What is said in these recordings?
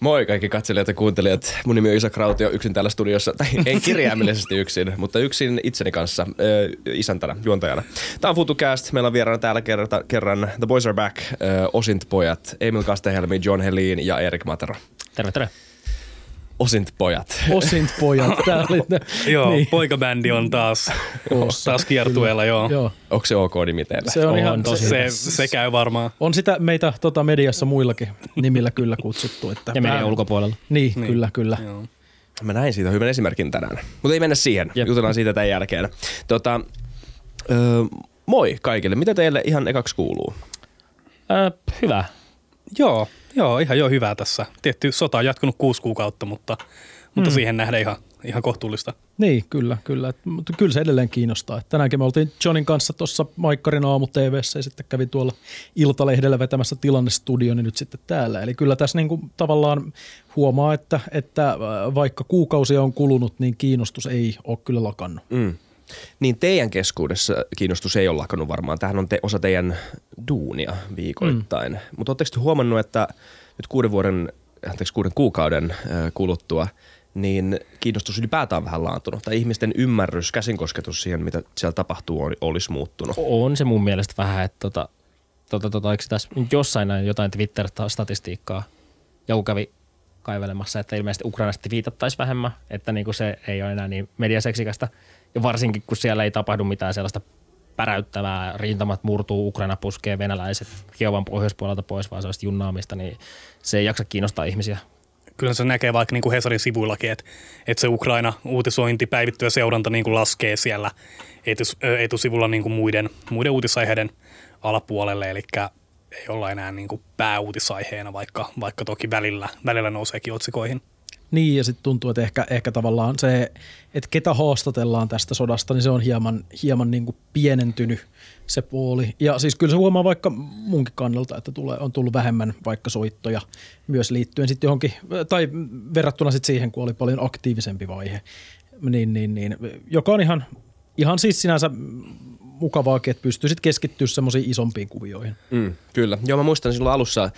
Moi kaikki katselijat ja kuuntelijat. Mun nimi on Isa Krautio, yksin täällä studiossa. Tai en kirjaimellisesti yksin, mutta yksin itseni kanssa, äh, isäntänä, juontajana. Tämä on FutuCast. Meillä on vieraana täällä kerran, kerran The Boys Are Back, äh, Osint-pojat, Emil Kastehelmi, John Helin ja Erik Matero. Terve, terve. Osint-pojat. Osint-pojat. Tää oli ne. Joo, niin. poikabändi on taas, taas kiertueella, joo. Joo. Onko se ok nimi teille? Se on, On ihan, tosi se, Se, käy varmaan. on sitä meitä tota, mediassa muillakin nimillä kyllä kutsuttu. Että Ja median vähän- ulkopuolella. Niin, niin, kyllä, kyllä. Joo. Mä näin siitä hyvän esimerkin tänään. Mutta ei mennä siihen. Jep. Jutellaan siitä tämän jälkeen. Tota, öö, moi kaikille. Mitä teille ihan ekaksi kuuluu? Öö, hyvä. Joo, joo, ihan jo hyvää tässä. Tietty sota on jatkunut kuusi kuukautta, mutta, mutta siihen nähdään ihan, ihan kohtuullista. Niin, kyllä, kyllä. Et, mutta kyllä se edelleen kiinnostaa. Et tänäänkin me oltiin Johnin kanssa tuossa Maikkarin aamu TVssä ja sitten kävi tuolla Iltalehdellä vetämässä tilannestudio, niin nyt sitten täällä. Eli kyllä tässä niinku tavallaan huomaa, että, että äh, vaikka kuukausia on kulunut, niin kiinnostus ei ole kyllä lakannut. Mm. Niin teidän keskuudessa kiinnostus ei ole lakannut varmaan. Tämähän on te, osa teidän duunia viikoittain. Mm. Mutta oletteko te huomannut, että nyt kuuden vuoden, anteeksi kuuden kuukauden kuluttua, niin kiinnostus ylipäätään on vähän laantunut. Tai ihmisten ymmärrys, käsinkosketus siihen, mitä siellä tapahtuu, on, olisi muuttunut. On se mun mielestä vähän, että tota, tota, tota, eikö tässä jossain näin jotain Twitter-statistiikkaa joku kävi kaivelemassa, että ilmeisesti Ukrainasta viitattaisiin vähemmän, että niinku se ei ole enää niin mediaseksikästä. Ja varsinkin, kun siellä ei tapahdu mitään sellaista päräyttävää, rintamat murtuu, Ukraina puskee venäläiset Kiovan pohjoispuolelta pois, vaan sellaista junnaamista, niin se ei jaksa kiinnostaa ihmisiä. Kyllä se näkee vaikka niin kuin Hesarin sivuillakin, että, että se Ukraina-uutisointi, päivittyä seuranta niin kuin laskee siellä etus, etusivulla niin kuin muiden, muiden uutisaiheiden alapuolelle, eli ei olla enää niin kuin pääuutisaiheena, vaikka, vaikka toki välillä, välillä nouseekin otsikoihin. Niin, ja sitten tuntuu, että ehkä, ehkä tavallaan se, että ketä haastatellaan tästä sodasta, niin se on hieman, hieman niin kuin pienentynyt se puoli. Ja siis kyllä se huomaa vaikka munkin kannalta, että tulee, on tullut vähemmän vaikka soittoja myös liittyen sitten johonkin, tai verrattuna sitten siihen, kun oli paljon aktiivisempi vaihe. Niin, niin, niin, joka on ihan, ihan siis sinänsä mukavaakin, että pystyy sitten keskittyä semmoisiin isompiin kuvioihin. Mm, kyllä. Joo, mä muistan silloin alussa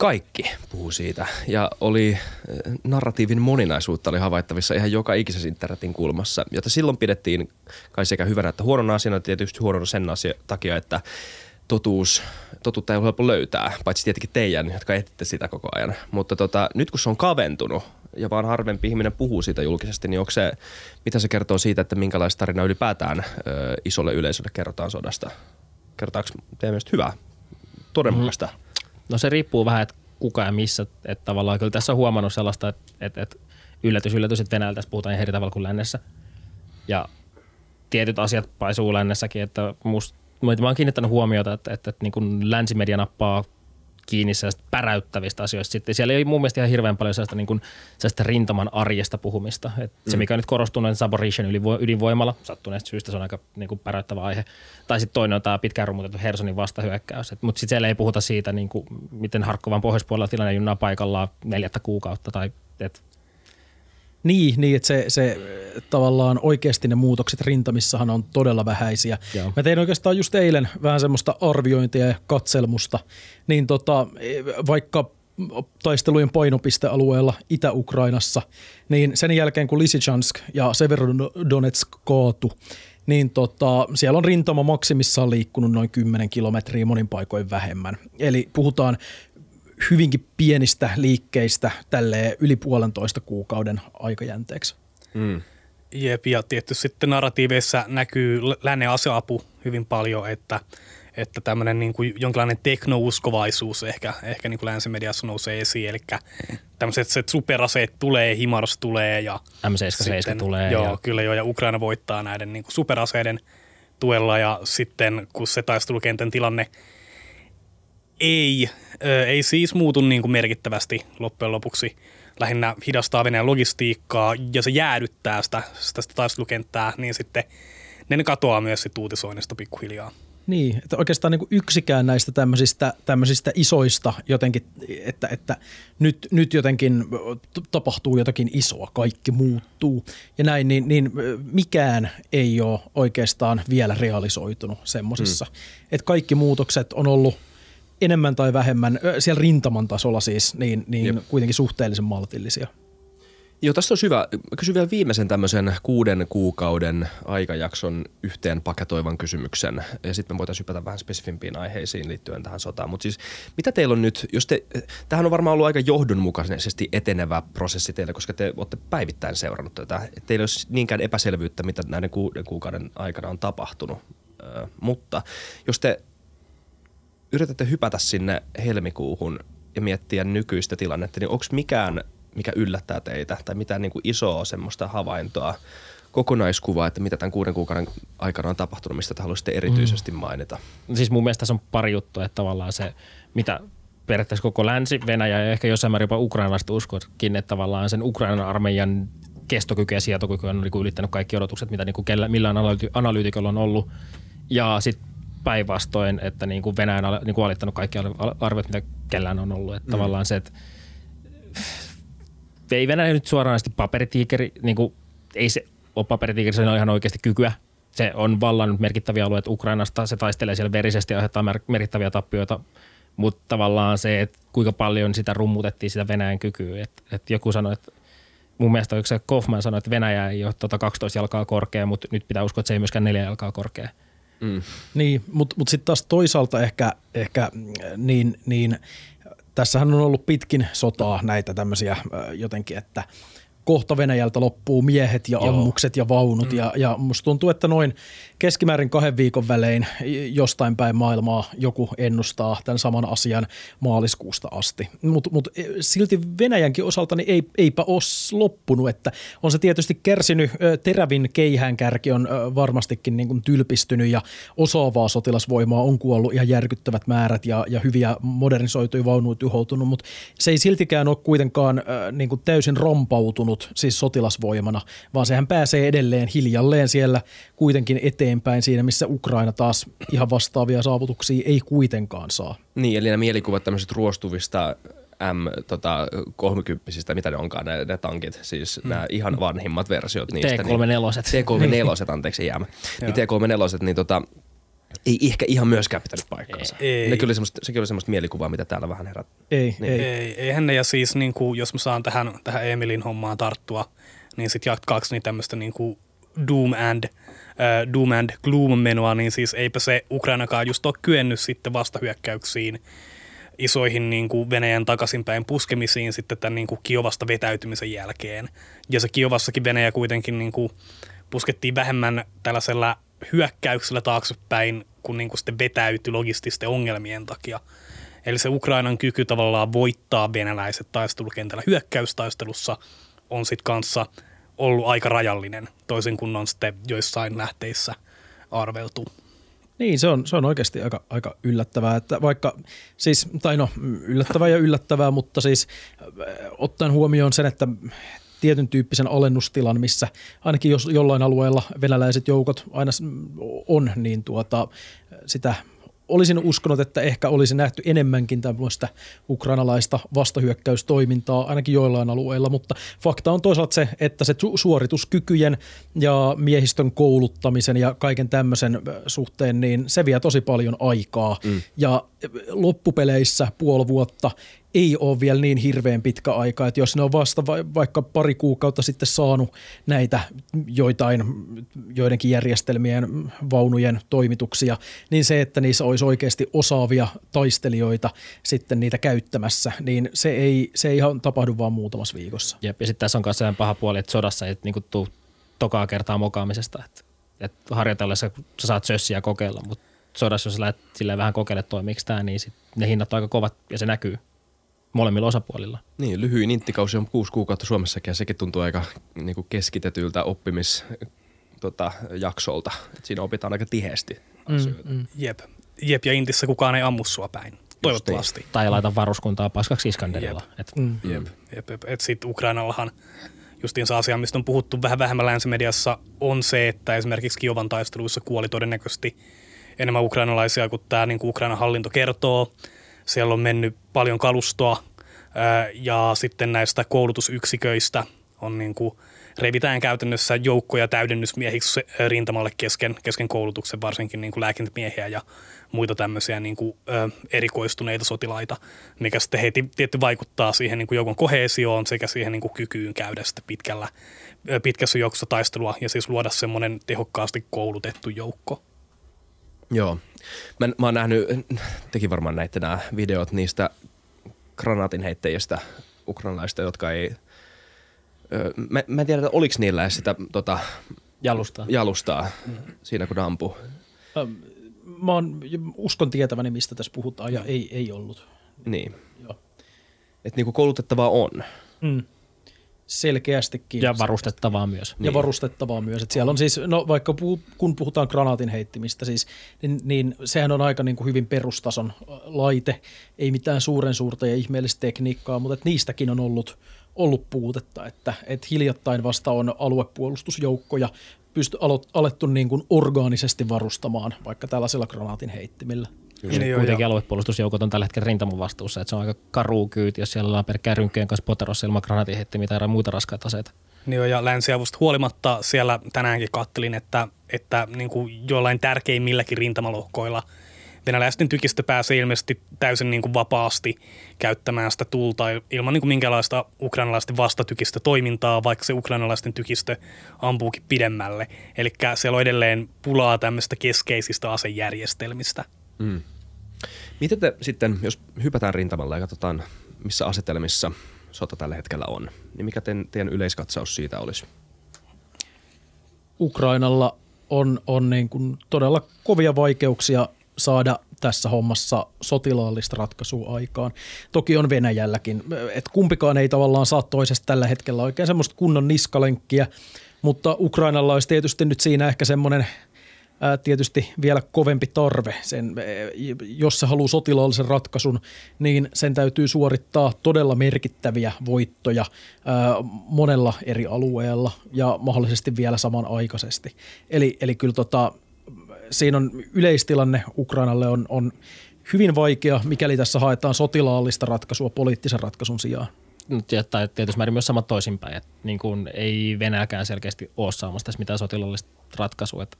kaikki puhuu siitä ja oli äh, narratiivin moninaisuutta oli havaittavissa ihan joka ikisessä internetin kulmassa, jota silloin pidettiin kai sekä hyvänä että huonona asiana, tietysti huonona sen asia, takia, että totuus, totuutta ei ole helppo löytää, paitsi tietenkin teidän, jotka etitte sitä koko ajan. Mutta tota, nyt kun se on kaventunut ja vaan harvempi ihminen puhuu siitä julkisesti, niin onko se, mitä se kertoo siitä, että minkälaista tarinaa ylipäätään ö, isolle yleisölle kerrotaan sodasta? Kertotaanko teidän mielestä hyvää, todenmukaista? Mm. No se riippuu vähän, että kuka ja missä. Että tavallaan kyllä tässä on huomannut sellaista, että, että, yllätys, yllätys, että Venäjällä tässä puhutaan ihan eri tavalla kuin lännessä. Ja tietyt asiat paisuu lännessäkin, että musta, mä oon kiinnittänyt huomiota, että, että, että niin kuin länsimedia nappaa kiinni sellaista päräyttävistä asioista. Sitten siellä ei mun mielestä ihan hirveän paljon sellaista, niin kuin, sellaista rintaman arjesta puhumista. Et Se, mikä on nyt korostunut, on ydinvo- ydinvoimalla. Sattuneesta syystä se on aika niin kuin päräyttävä aihe. Tai sitten toinen on tämä pitkään rummutettu Hersonin vastahyökkäys. Mutta sitten siellä ei puhuta siitä, niin kuin, miten Harkkovan pohjoispuolella tilanne junnaa paikallaan neljättä kuukautta. Tai, et, Niin, niin että se, se äh, tavallaan oikeasti ne muutokset rintamissahan on todella vähäisiä. Joo. Mä tein oikeastaan just eilen vähän semmoista arviointia ja katselmusta, niin tota, e, vaikka taistelujen painopistealueella Itä-Ukrainassa, niin sen jälkeen kun Lysychansk ja Severodonetsk kaatu, niin tota, siellä on rintama maksimissaan liikkunut noin 10 kilometriä monin paikoin vähemmän. Eli puhutaan hyvinkin pienistä liikkeistä tälle yli puolentoista kuukauden aikajänteeksi. Mm. Jep, ja tietysti sitten narratiiveissa näkyy lännen aseapu hyvin paljon, että, että tämmöinen niin kuin jonkinlainen teknouskovaisuus ehkä, ehkä niin kuin länsimediassa nousee esiin, eli tämmöiset se superaseet tulee, Himars tulee ja M77 tulee. Joo, ja, kyllä joo, ja Ukraina voittaa näiden niin kuin superaseiden tuella ja sitten kun se taistelukentän tilanne ei, ei siis muutu niin kuin merkittävästi loppujen lopuksi. Lähinnä hidastaa Venäjän logistiikkaa ja se jäädyttää sitä, sitä, sitä taistelukenttää, niin sitten ne katoaa myös sit uutisoinnista pikkuhiljaa. Niin, että oikeastaan niin kuin yksikään näistä tämmöisistä, tämmöisistä isoista jotenkin, että, että nyt, nyt jotenkin tapahtuu jotakin isoa, kaikki muuttuu ja näin, niin, niin mikään ei ole oikeastaan vielä realisoitunut semmoisessa. Mm. Että kaikki muutokset on ollut enemmän tai vähemmän, siellä rintaman tasolla siis, niin, niin Jep. kuitenkin suhteellisen maltillisia. Joo, tästä olisi hyvä. Mä kysyn vielä viimeisen tämmöisen kuuden kuukauden aikajakson yhteen paketoivan kysymyksen. Ja sitten me voitaisiin hypätä vähän spesifimpiin aiheisiin liittyen tähän sotaan. Mutta siis mitä teillä on nyt, jos te, tähän on varmaan ollut aika johdonmukaisesti etenevä prosessi teille, koska te olette päivittäin seurannut tätä. Teillä ei ole niinkään epäselvyyttä, mitä näiden kuuden kuukauden aikana on tapahtunut. Ö, mutta jos te yritätte hypätä sinne helmikuuhun ja miettiä nykyistä tilannetta, niin onko mikään, mikä yllättää teitä tai mitään niin kuin isoa semmoista havaintoa, kokonaiskuvaa, että mitä tämän kuuden kuukauden aikana on tapahtunut, mistä te haluaisitte erityisesti mainita? Siis mun mielestä tässä on pari juttua, että tavallaan se, mitä periaatteessa koko länsi, Venäjä ja ehkä jossain määrin jopa ukrainalaiset uskovatkin, että tavallaan sen Ukrainan armeijan kestokyky ja sietokyky on niin ylittänyt kaikki odotukset, mitä niin kuin kellä, millään analyyti- analyytikolla on ollut. Ja sitten päinvastoin, että niin kuin Venäjä on niin kuin alittanut kaikki arviot, mitä kellään on ollut. Että mm. tavallaan se, että ei Venäjä nyt suoranaisesti paperitiikeri, niin kuin, ei se ole paperitiikeri, se on ihan oikeasti kykyä. Se on vallannut merkittäviä alueita Ukrainasta, se taistelee siellä verisesti ja aiheuttaa mer- merkittäviä tappioita, mutta tavallaan se, että kuinka paljon sitä rummutettiin sitä Venäjän kykyä. Et, et joku sanoi, että mun mielestä oliko se Kaufman sanoi, että Venäjä ei ole tota 12 jalkaa korkea, mutta nyt pitää uskoa, että se ei myöskään neljä jalkaa korkea. Mm. Niin, mutta mut sitten taas toisaalta ehkä, ehkä mm, niin, niin tässähän on ollut pitkin sotaa näitä tämmöisiä jotenkin, että kohta Venäjältä loppuu miehet ja Joo. ammukset ja vaunut. Mm. Ja, ja musta tuntuu, että noin keskimäärin kahden viikon välein jostain päin maailmaa joku ennustaa tämän saman asian maaliskuusta asti. Mutta mut, silti Venäjänkin osalta niin ei, eipä ole loppunut, että on se tietysti kärsinyt, terävin keihäänkärki on varmastikin niin kuin tylpistynyt ja osaavaa sotilasvoimaa on kuollut ihan järkyttävät määrät ja, ja hyviä modernisoituja vaunuja tuhoutunut, mutta se ei siltikään ole kuitenkaan niin kuin täysin rompautunut siis sotilasvoimana, vaan sehän pääsee edelleen hiljalleen siellä kuitenkin eteenpäin siinä, missä Ukraina taas ihan vastaavia saavutuksia ei kuitenkaan saa. Niin, eli nämä mielikuvat tämmöisistä ruostuvista M-30, mitä ne onkaan, ne, ne tankit, siis mm. nämä ihan vanhimmat versiot niistä. T34. Niin, T34, anteeksi, jäämä. niin T34, niin tota, ei ehkä ihan myöskään pitänyt paikkaansa. Ei. Ne kyllä semmoista, sekin oli semmoista mielikuvaa, mitä täällä vähän herät. Ei, Niin. ei. Ei, eihän ne, ja siis niin kuin, jos mä saan tähän, tähän Emilin hommaan tarttua, niin sitten jatkaako niin tämmöistä niin kuin Doom and, äh, Doom and Gloom menoa, niin siis eipä se Ukrainakaan just ole kyennyt sitten vastahyökkäyksiin isoihin niin kuin Venäjän takaisinpäin puskemisiin sitten tämän niin kuin Kiovasta vetäytymisen jälkeen. Ja se Kiovassakin Venäjä kuitenkin niin kuin puskettiin vähemmän tällaisella hyökkäyksellä taaksepäin, kun niin kuin sitten vetäytyi logististen ongelmien takia. Eli se Ukrainan kyky tavallaan voittaa venäläiset taistelukentällä hyökkäystaistelussa on sitten kanssa ollut aika rajallinen, toisin kuin on sitten joissain lähteissä arveltu. Niin, se on, se on oikeasti aika, aika yllättävää, että vaikka siis, tai no yllättävää ja yllättävää, mutta siis ottaen huomioon sen, että tietyn tyyppisen alennustilan, missä ainakin jos jollain alueella venäläiset joukot aina s- on, niin tuota, sitä olisin uskonut, että ehkä olisi nähty enemmänkin tämmöistä ukrainalaista vastahyökkäystoimintaa ainakin joillain alueilla, mutta fakta on toisaalta se, että se su- suorituskykyjen ja miehistön kouluttamisen ja kaiken tämmöisen suhteen, niin se vie tosi paljon aikaa mm. ja loppupeleissä puoli vuotta ei ole vielä niin hirveän pitkä aika, että jos ne on vasta va- vaikka pari kuukautta sitten saanut näitä joitain joidenkin järjestelmien vaunujen toimituksia, niin se, että niissä olisi oikeasti osaavia taistelijoita sitten niitä käyttämässä, niin se ei, se ei ihan tapahdu vaan muutamassa viikossa. Jep, ja sitten tässä on myös sellainen paha puoli, että sodassa ei niinku tuu tokaa kertaa mokaamisesta. Että et harjoitellessa sä saat sössiä kokeilla, mutta sodassa, jos sä lähdet vähän kokeile toimiksi tämä, niin sit ne hinnat on aika kovat ja se näkyy molemmilla osapuolilla. Niin, lyhyin inttikausi on kuusi kuukautta Suomessakin ja sekin tuntuu aika niin kuin keskitetyltä oppimisjaksolta. Tota, jaksolta. Et siinä opitaan aika tiheesti asioita. Mm, mm. Jep. Jep, ja Intissä kukaan ei ammu sua päin. Toivottavasti. Tai laita varuskuntaa paskaksi Iskanderilla. Et, Mm. Jep. Jep, jep. Et sit Ukrainallahan justiinsa asia, mistä on puhuttu vähän vähemmän länsimediassa, on se, että esimerkiksi Kiovan taisteluissa kuoli todennäköisesti enemmän ukrainalaisia kuin tämä niin Ukrainan hallinto kertoo. Siellä on mennyt paljon kalustoa ja sitten näistä koulutusyksiköistä on niin kuin, revitään käytännössä joukkoja täydennysmiehiksi rintamalle kesken, kesken koulutuksen, varsinkin niin kuin lääkintämiehiä ja muita tämmöisiä niin kuin, ö, erikoistuneita sotilaita, mikä sitten heti tietty vaikuttaa siihen niin kuin joukon kohesioon sekä siihen niin kuin kykyyn käydä sitten pitkällä, pitkässä juoksussa taistelua ja siis luoda semmoinen tehokkaasti koulutettu joukko. Joo. Mä, mä oon nähnyt, tekin varmaan näitte nämä videot niistä granaatinheittäjistä ukrainalaista, jotka ei, mä, mä en tiedä, oliko niillä edes sitä tota, jalustaa, jalustaa mm. siinä, kun ne ampuu. Mä oon, uskon tietäväni, mistä tässä puhutaan, ja ei, ei ollut. Niin. Joo. Että niinku koulutettavaa on. Mm selkeästikin. Ja varustettavaa myös. Ja niin. varustettavaa myös. Et siellä on siis, no vaikka puh, kun puhutaan granaatin heittimistä siis, niin, niin sehän on aika niin kuin hyvin perustason laite, ei mitään suuren suurta ja ihmeellistä tekniikkaa, mutta et niistäkin on ollut, ollut puutetta, että et hiljattain vasta on aluepuolustusjoukkoja pysty alo, alettu niin kuin orgaanisesti varustamaan vaikka tällaisella granaatin heittimillä. Kyllä. Niin kuitenkin aluepuolustusjoukot on tällä hetkellä rintamun vastuussa, että se on aika karu kyyti, jos siellä ollaan pelkkää rynkkeen kanssa poterossa ilman granaatinheittimiä tai muita raskaita aseita. Niin ja länsiavusta huolimatta siellä tänäänkin kattelin, että, että niin kuin jollain tärkeimmilläkin rintamalohkoilla venäläisten tykistö pääsee ilmeisesti täysin niin kuin vapaasti käyttämään sitä tulta ilman niin kuin minkälaista ukrainalaisten vastatykistä toimintaa, vaikka se ukrainalaisten tykistö ampuukin pidemmälle. Eli siellä on edelleen pulaa tämmöistä keskeisistä asejärjestelmistä – Mm. Miten te sitten, jos hypätään rintamalla ja katsotaan, missä asetelmissa sota tällä hetkellä on, niin mikä teidän, teidän yleiskatsaus siitä olisi? Ukrainalla on, on niin kuin todella kovia vaikeuksia saada tässä hommassa sotilaallista ratkaisua aikaan. Toki on Venäjälläkin, että kumpikaan ei tavallaan saa toisesta tällä hetkellä oikein semmoista kunnon niskalenkkiä, mutta Ukrainalla olisi tietysti nyt siinä ehkä semmoinen – tietysti vielä kovempi tarve. Sen, jos se haluaa sotilaallisen ratkaisun, niin sen täytyy suorittaa todella merkittäviä voittoja monella eri alueella ja mahdollisesti vielä samanaikaisesti. Eli, eli kyllä tota, siinä on yleistilanne Ukrainalle on, on hyvin vaikea, mikäli tässä haetaan sotilaallista ratkaisua poliittisen ratkaisun sijaan tai tietysti määrin myös sama toisinpäin, että niin kuin ei Venäjäkään selkeästi ole saamassa tässä mitään sotilaallista ratkaisua. Että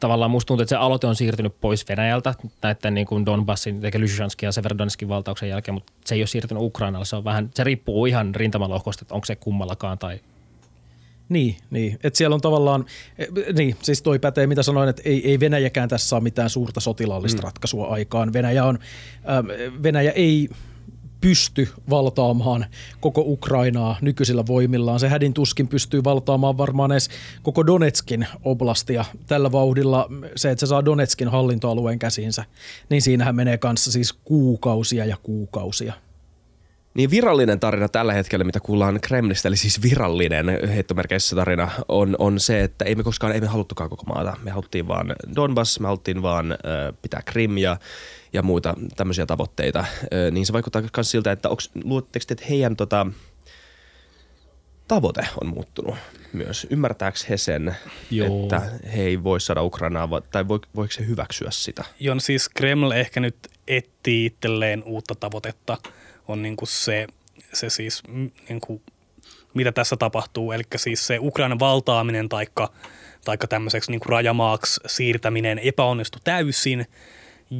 tavallaan musta tuntuu, että se aloite on siirtynyt pois Venäjältä näiden niin kuin Donbassin, eli Lysychanskin ja Severodonskin valtauksen jälkeen, mutta se ei ole siirtynyt Ukrainalle. Se, on vähän, se riippuu ihan rintamalohkosta, että onko se kummallakaan tai niin, niin. että siellä on tavallaan, eh, niin, siis toi pätee, mitä sanoin, että ei, ei Venäjäkään tässä saa mitään suurta sotilaallista mm. ratkaisua aikaan. Venäjä, on, äh, Venäjä ei pysty valtaamaan koko Ukrainaa nykyisillä voimillaan. Se hädin tuskin pystyy valtaamaan varmaan edes koko Donetskin oblastia. Tällä vauhdilla se, että se saa Donetskin hallintoalueen käsiinsä, niin siinähän menee kanssa siis kuukausia ja kuukausia. Niin virallinen tarina tällä hetkellä, mitä kuullaan Kremlistä, eli siis virallinen heittomerkeissä tarina, on, on se, että ei me koskaan, ei me haluttukaan koko maata. Me haluttiin vaan Donbass, me haluttiin vaan äh, pitää Krim ja ja muita tämmöisiä tavoitteita, niin se vaikuttaa myös siltä, että luuletteko että heidän tota, tavoite on muuttunut myös. Ymmärtääkö he sen, Joo. että he ei voi saada Ukrainaa, tai voiko se hyväksyä sitä? Joo, no siis Kreml ehkä nyt etsii itselleen uutta tavoitetta, on niin kuin se, se siis, niin kuin, mitä tässä tapahtuu. Eli siis se Ukrainan valtaaminen taikka, taikka tämmöiseksi niin kuin rajamaaksi siirtäminen epäonnistui täysin –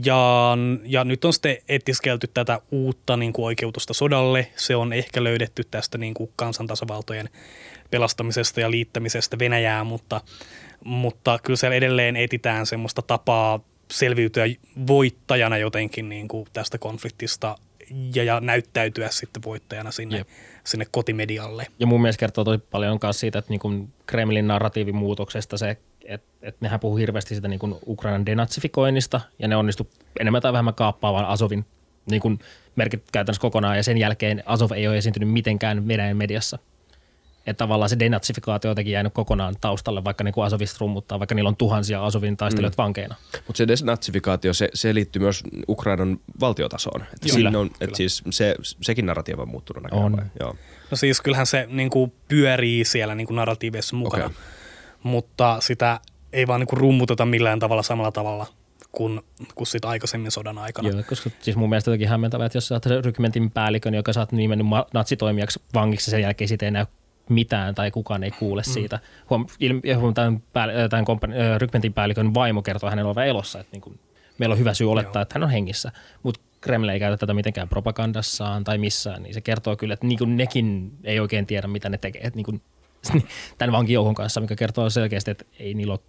ja, ja nyt on sitten etiskelty tätä uutta niin kuin oikeutusta sodalle. Se on ehkä löydetty tästä niin kuin kansantasavaltojen pelastamisesta ja liittämisestä Venäjään, mutta, mutta kyllä siellä edelleen etitään semmoista tapaa selviytyä voittajana jotenkin niin kuin tästä konfliktista ja, ja näyttäytyä sitten voittajana sinne, Jep. sinne kotimedialle. Ja mun mielestä kertoo tosi paljon myös siitä, että niin kuin Kremlin narratiivimuutoksesta se että et nehän puhuu hirveästi sitä niin kuin Ukrainan denatsifikoinnista ja ne onnistu enemmän tai vähemmän kaappaamaan Azovin niin kuin merkit käytännössä kokonaan ja sen jälkeen Azov ei ole esiintynyt mitenkään Venäjän mediassa. Että tavallaan se denatsifikaatio on jotenkin jäänyt kokonaan taustalle, vaikka niin kuin Azovista rummuttaa, vaikka niillä on tuhansia Azovin taistelijoita mm. vankeina. Mutta se denatsifikaatio, se, se liittyy myös Ukrainan valtiotasoon. Että Joo, kyllä, on, että siis se, sekin narratiivi on muuttunut näköjään. On. Vai? Joo. No siis kyllähän se niin kuin pyörii siellä niin kuin narratiivissa mukana. Okay mutta sitä ei vaan niin rummuteta millään tavalla samalla tavalla kuin, kuin sit aikaisemmin sodan aikana. Joo, koska siis mun mielestä jotenkin hämmentävää, että jos sä oot rykmentin päällikön, joka sä oot nimennyt natsitoimijaksi vangiksi, sen jälkeen siitä ei näy mitään tai kukaan ei kuule mm. siitä. Huom, huom, tämän, pääl- tämän kompani- rykmentin päällikön vaimo kertoo hänen olevan elossa, että niin kuin, meillä on hyvä syy olettaa, Joo. että hän on hengissä. Mutta Kreml ei käytä tätä mitenkään propagandassaan tai missään, niin se kertoo kyllä, että niin kuin nekin ei oikein tiedä, mitä ne tekee. Että niin kuin, tämän vankijoukon kanssa, mikä kertoo selkeästi, että ei niillä ole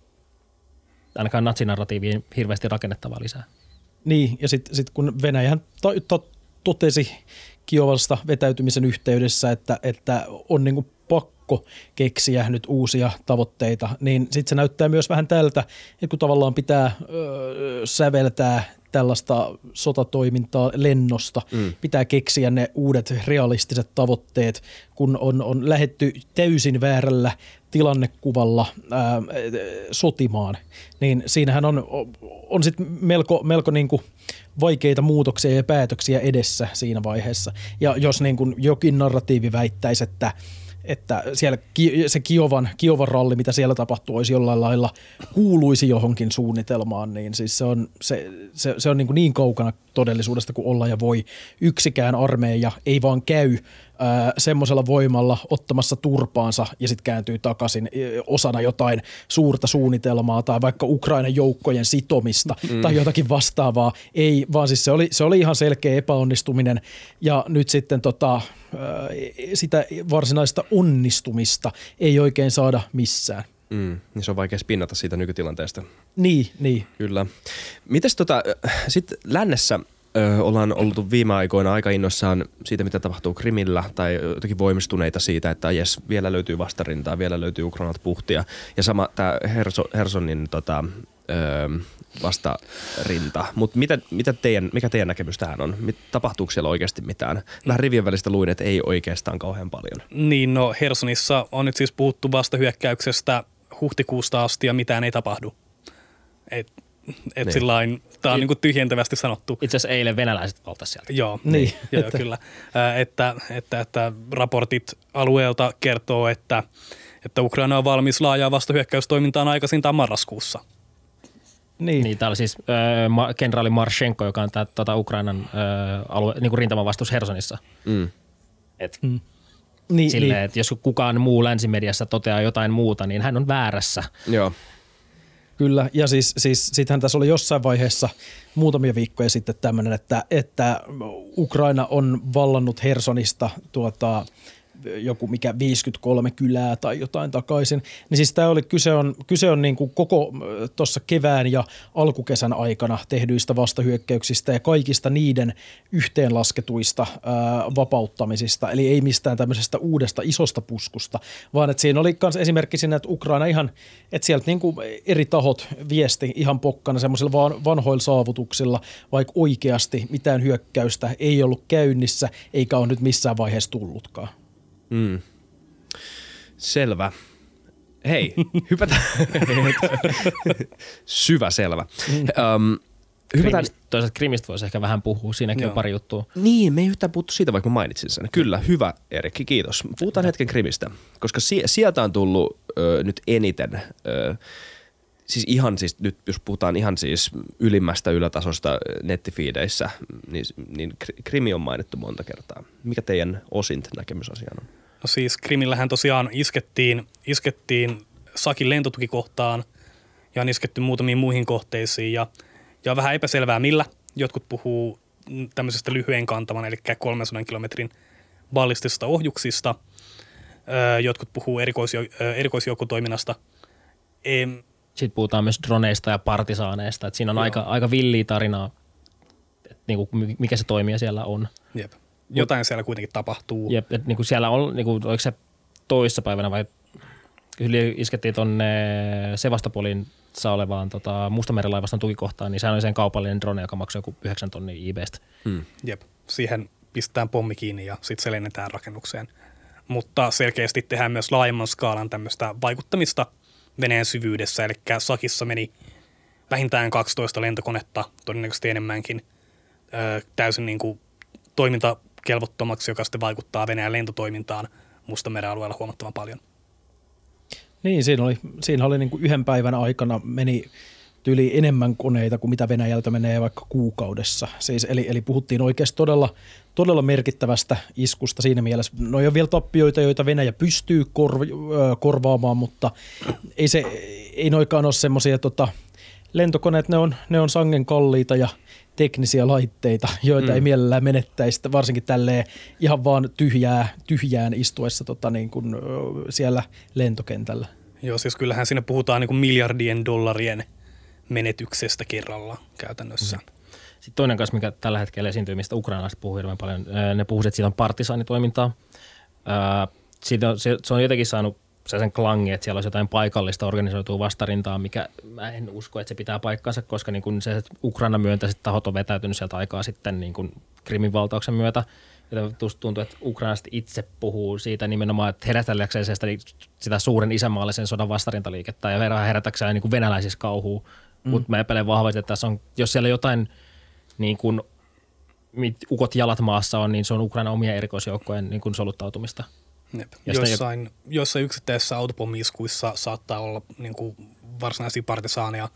ainakaan natsinarratiiviin hirveästi rakennettavaa lisää. Niin, ja sitten sit kun Venäjähän to, to, totesi Kiovasta vetäytymisen yhteydessä, että, että on niin pakko keksiä nyt uusia tavoitteita, niin sitten se näyttää myös vähän tältä, että kun tavallaan pitää öö, säveltää tällaista sotatoimintaa lennosta. Mm. Pitää keksiä ne uudet realistiset tavoitteet, kun on, on lähetty täysin väärällä tilannekuvalla ää, sotimaan. Niin siinähän on, on sit melko, melko niinku vaikeita muutoksia ja päätöksiä edessä siinä vaiheessa. Ja jos niin jokin narratiivi väittäisi, että – että siellä se Kiovan, Kiovan ralli, mitä siellä tapahtuu, olisi jollain lailla kuuluisi johonkin suunnitelmaan, niin siis se on, se, se, se on niin, kuin niin kaukana todellisuudesta kuin olla ja voi. Yksikään armeija ei vaan käy semmoisella voimalla ottamassa turpaansa ja sitten kääntyy takaisin osana jotain suurta suunnitelmaa tai vaikka Ukrainan joukkojen sitomista mm. tai jotakin vastaavaa. Ei, vaan siis se oli, se oli ihan selkeä epäonnistuminen ja nyt sitten tota, sitä varsinaista onnistumista ei oikein saada missään. Mm, niin se on vaikea spinnata siitä nykytilanteesta. Niin, niin. Kyllä. Mites tota, sitten lännessä ö, ollaan ollut viime aikoina aika innoissaan siitä, mitä tapahtuu Krimillä tai jotenkin voimistuneita siitä, että jes, vielä löytyy vastarintaa, vielä löytyy Ukrainat puhtia. Ja sama tämä Herso, Hersonin tota, ö, vastarinta. Mutta mitä, mitä teidän, mikä teidän näkemys tähän on? Tapahtuuko siellä oikeasti mitään? Vähän rivien välistä luin, että ei oikeastaan kauhean paljon. Niin, no Hersonissa on nyt siis puhuttu vastahyökkäyksestä huhtikuusta asti ja mitään ei tapahdu. Et et niin. sillain, tämä on niin kuin tyhjentävästi sanottu. Itse asiassa eilen venäläiset valtasivat sieltä. Joo, niin. joo että. kyllä. että, että, että raportit alueelta kertoo, että, että Ukraina on valmis laajaa vastahyökkäystoimintaan aikaisintaan marraskuussa. Niin. niin täällä siis äh, kenraali Marshenko, joka on tää, tota Ukrainan äh, alue, niin kuin rintamavastus Hersonissa. Mm. Et, mm. Niin, silleen, niin. että jos kukaan muu länsimediassa toteaa jotain muuta, niin hän on väärässä. Joo. Kyllä, ja siis, siis sittenhän tässä oli jossain vaiheessa muutamia viikkoja sitten tämmöinen, että, että Ukraina on vallannut Hersonista tuota, joku mikä 53 kylää tai jotain takaisin. Niin siis tämä oli, kyse on, kyse on niin kuin koko tuossa kevään ja alkukesän aikana tehdyistä vastahyökkäyksistä ja kaikista niiden yhteenlasketuista ää, vapauttamisista. Eli ei mistään tämmöisestä uudesta isosta puskusta, vaan että siinä oli myös esimerkki siinä, että Ukraina ihan, että sieltä niin kuin eri tahot viesti ihan pokkana semmoisilla van, vanhoilla saavutuksilla, vaikka oikeasti mitään hyökkäystä ei ollut käynnissä eikä ole nyt missään vaiheessa tullutkaan. Mm. Selvä. Hei, hypätään. Syvä selvä. Um, hypätään. Krimistä, toisaalta Krimistä voisi ehkä vähän puhua, siinäkin Joo. on pari juttua. Niin, me ei yhtään puhuttu siitä, vaikka mä mainitsin sen. Kyllä, hyvä Erikki, kiitos. Puhutaan hetken Krimistä, koska si- sieltä on tullut ö, nyt eniten ö, siis ihan siis, nyt jos puhutaan ihan siis ylimmästä ylätasosta nettifiideissä, niin, niin Krimi on mainittu monta kertaa. Mikä teidän osint näkemys asiaan on? No siis Krimillähän tosiaan iskettiin, iskettiin Sakin lentotukikohtaan ja on isketty muutamiin muihin kohteisiin ja, ja on vähän epäselvää millä. Jotkut puhuu tämmöisestä lyhyen kantaman, eli 300 kilometrin ballistisista ohjuksista. Jotkut puhuu erikoisjo- erikoisjoukkotoiminnasta. Sitten puhutaan myös droneista ja partisaaneista. Että siinä on aika, aika villiä tarinaa, että niinku, mikä se toimija siellä on. Jep. Jotain siellä kuitenkin tapahtuu. Jep, että niinku siellä on, niinku, oliko se toissapäivänä vai iskettiin tuonne Sevastopolin olevaan tota, Mustamerilaivaston tukikohtaan, niin sehän oli sen kaupallinen drone, joka maksoi joku 9 tonnia IBstä. Hmm. Jep, siihen pistetään pommi kiinni ja sitten se lennetään rakennukseen. Mutta selkeästi tehdään myös laajemman skaalan tämmöistä vaikuttamista Venäjän syvyydessä, eli Sakissa meni vähintään 12 lentokonetta, todennäköisesti enemmänkin, täysin niin kuin toimintakelvottomaksi, joka sitten vaikuttaa Venäjän lentotoimintaan Mustameren alueella huomattavan paljon. Niin, siinä oli, siinä oli niin kuin yhden päivän aikana meni tyyli enemmän koneita kuin mitä Venäjältä menee vaikka kuukaudessa. Siis, eli, eli puhuttiin oikeasti todella, todella merkittävästä iskusta siinä mielessä. No on vielä tappioita, joita Venäjä pystyy kor, korvaamaan, mutta ei, se, ei noikaan ole semmoisia tota, lentokoneet, ne on, ne on sangen kalliita ja teknisiä laitteita, joita mm. ei mielellään menettäisi, varsinkin tälleen ihan vaan tyhjää, tyhjään istuessa tota, niin kuin, siellä lentokentällä. Joo, siis kyllähän siinä puhutaan niin kuin miljardien dollarien menetyksestä kerralla käytännössä. Mm. Sitten toinen kanssa, mikä tällä hetkellä esiintyy, mistä ukrainalaiset puhuu hirveän paljon, ne puhuvat, että siitä on partisaanitoimintaa. Siitä on, se, se on jotenkin saanut sen klangin, että siellä olisi jotain paikallista organisoitua vastarintaa, mikä mä en usko, että se pitää paikkansa, koska niin kuin se Ukraina myönteiset tahot on vetäytynyt sieltä aikaa sitten niin kuin Krimin valtauksen myötä. Ja tuntuu, että Ukrainasta itse puhuu siitä nimenomaan, että herätelläkseen sitä, sitä suuren isänmaallisen sodan vastarintaliikettä ja verran herätäkseen niin venäläisissä kauhuu. Mm. Mutta mä epäilen vahvasti, että tässä on, jos siellä jotain niin kuin, ukot jalat maassa on, niin se on Ukraina omia erikoisjoukkojen niin kuin soluttautumista – Jep. Jossain, jo... jossain yksittäisissä autopommiskuissa saattaa olla niin kuin varsinaisia partisaaneja.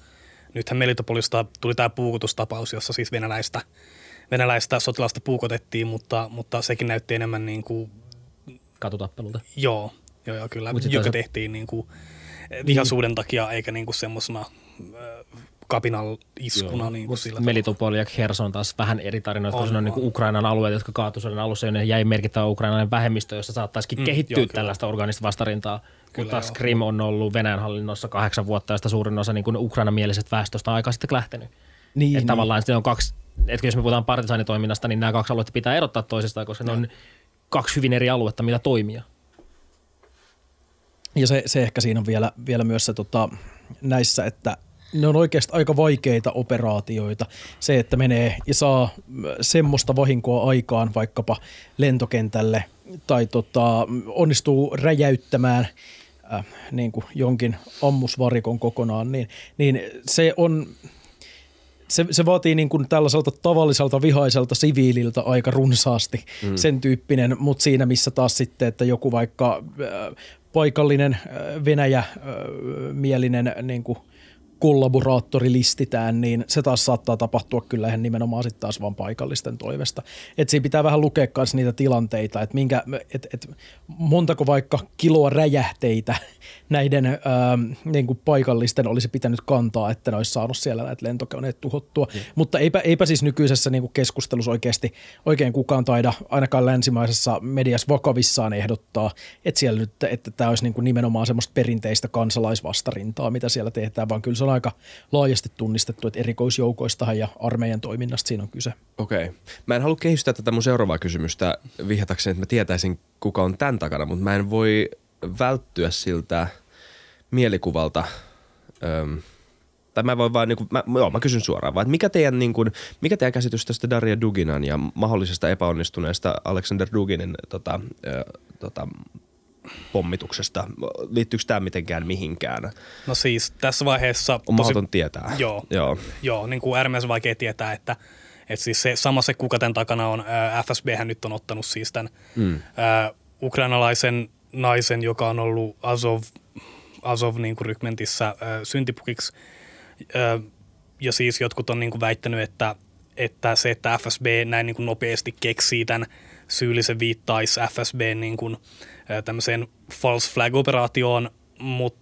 Nythän Melitopolista tuli tämä puukotustapaus, jossa siis venäläistä, venäläistä sotilasta puukotettiin, mutta, mutta sekin näytti enemmän niin kuin... Katutappelulta. Joo, joo, joo kyllä, joka se... tehtiin niin kuin vihaisuuden niin. takia eikä niin kuin semmoisena kapinal iskuna. Niin kuin sillä Melitopol ja Kherson taas vähän eri tarinoita, koska ne on niin kuin Ukrainan alueet, jotka kaatuivat alussa, jonne jäi merkittävä ukrainalainen vähemmistö, jossa saattaisikin mm, kehittyä joo, tällaista organista vastarintaa. Kyllä, taas Krim on ollut Venäjän hallinnossa kahdeksan vuotta, josta suurin osa niin kuin Ukraina-mieliset väestöstä on aikaa sitten lähtenyt. Niin, että niin. tavallaan on kaksi, että jos me puhutaan partisaanitoiminnasta, niin nämä kaksi aluetta pitää erottaa toisistaan, koska no. ne on kaksi hyvin eri aluetta, mitä toimia. Ja se, se ehkä siinä on vielä, vielä myös se tota, näissä, että ne on oikeasti aika vaikeita operaatioita. Se, että menee ja saa semmoista vahinkoa aikaan vaikkapa lentokentälle tai tota, onnistuu räjäyttämään äh, niin kuin jonkin ammusvarikon kokonaan, niin, niin se on se, se vaatii niin kuin tällaiselta tavalliselta vihaiselta siviililtä aika runsaasti mm. sen tyyppinen, mutta siinä missä taas sitten, että joku vaikka äh, paikallinen äh, Venäjä-mielinen äh, niin kuin – kollaboraattori listitään, niin se taas saattaa tapahtua kyllä ihan nimenomaan sitten taas vaan paikallisten toivesta. Että siinä pitää vähän lukea myös niitä tilanteita, että minkä, et, et, montako vaikka kiloa räjähteitä näiden ää, niin kuin paikallisten olisi pitänyt kantaa, että ne olisi saanut siellä näitä lentokoneet tuhottua. Mm. Mutta eipä, eipä siis nykyisessä niin kuin keskustelussa oikeasti oikein kukaan taida ainakaan länsimaisessa mediassa vakavissaan ehdottaa, että siellä nyt, että tämä olisi niin kuin nimenomaan semmoista perinteistä kansalaisvastarintaa, mitä siellä tehdään, vaan kyllä se on aika laajasti tunnistettu, että erikoisjoukoistahan ja armeijan toiminnasta siinä on kyse. Okei. Okay. Mä en halua kehystää tätä mun seuraavaa kysymystä vihjatakseni, että mä tietäisin, kuka on tämän takana, mutta mä en voi välttyä siltä mielikuvalta, öm, tai mä voin vaan, niin kuin, mä, joo, mä kysyn suoraan vaan, että mikä teidän, niin kuin, mikä teidän käsitys tästä Daria Duginan ja mahdollisesta epäonnistuneesta Alexander Duginin tota, ö, tota, pommituksesta. Liittyykö tämä mitenkään mihinkään? No siis tässä vaiheessa... On mahdoton tietää. Joo, joo. joo niin kuin äärimmäisen vaikea tietää, että, että siis se sama se, kuka tämän takana on, FSB hän nyt on ottanut siis tämän mm. ää, ukrainalaisen naisen, joka on ollut Azov, Azov niin kuin rykmentissä ää, syntipukiksi. Ää, ja siis jotkut on niin kuin väittänyt, että, että se, että FSB näin niin kuin nopeasti keksii tämän syyllisen viittaisi FSB niin kuin, tämmöiseen false flag-operaatioon, mutta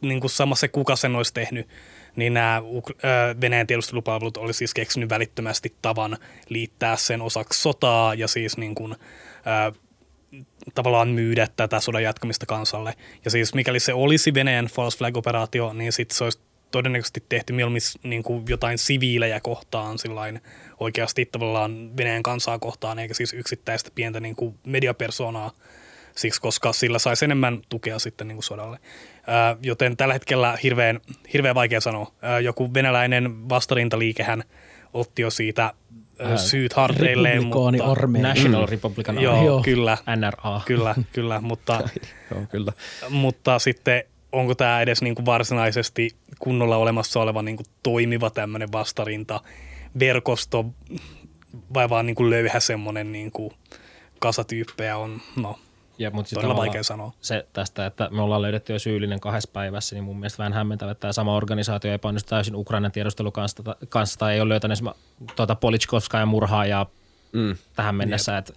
niin kuin sama se, kuka sen olisi tehnyt, niin nämä Venäjän tiedustelupalvelut oli siis keksinyt välittömästi tavan liittää sen osaksi sotaa ja siis niin kuin, ää, tavallaan myydä tätä sodan jatkamista kansalle. Ja siis mikäli se olisi Venäjän false flag-operaatio, niin sitten se olisi todennäköisesti tehty mieluummin niin kuin jotain siviilejä kohtaan sillain oikeasti tavallaan Venäjän kansaa kohtaan, eikä siis yksittäistä pientä niin kuin mediapersonaa siksi, koska sillä saisi enemmän tukea sitten niin kuin sodalle. Ää, joten tällä hetkellä hirveän, hirveän vaikea sanoa. Ää, joku venäläinen vastarintaliikehän otti jo siitä syyt harteilleen. Mutta, armeija. National Republican Army. Joo, joo, kyllä. NRA. Kyllä, kyllä, mutta, joo, kyllä. mutta sitten onko tämä edes niin kuin varsinaisesti kunnolla olemassa oleva niin kuin toimiva tämmöinen vastarinta verkosto vai vaan niin kuin löyhä semmoinen niin kuin kasatyyppejä on, no Ja, mutta Todella vaikea sanoa. Se tästä, että me ollaan löydetty jo syyllinen kahdessa päivässä, niin mun mielestä vähän hämmentävä, että tämä sama organisaatio ei epäonnistu täysin Ukrainan tiedustelun kanssa, kanssa tai ei ole löytänyt tuota Polichkovskaa ja murhaajaa mm. tähän mennessä. Että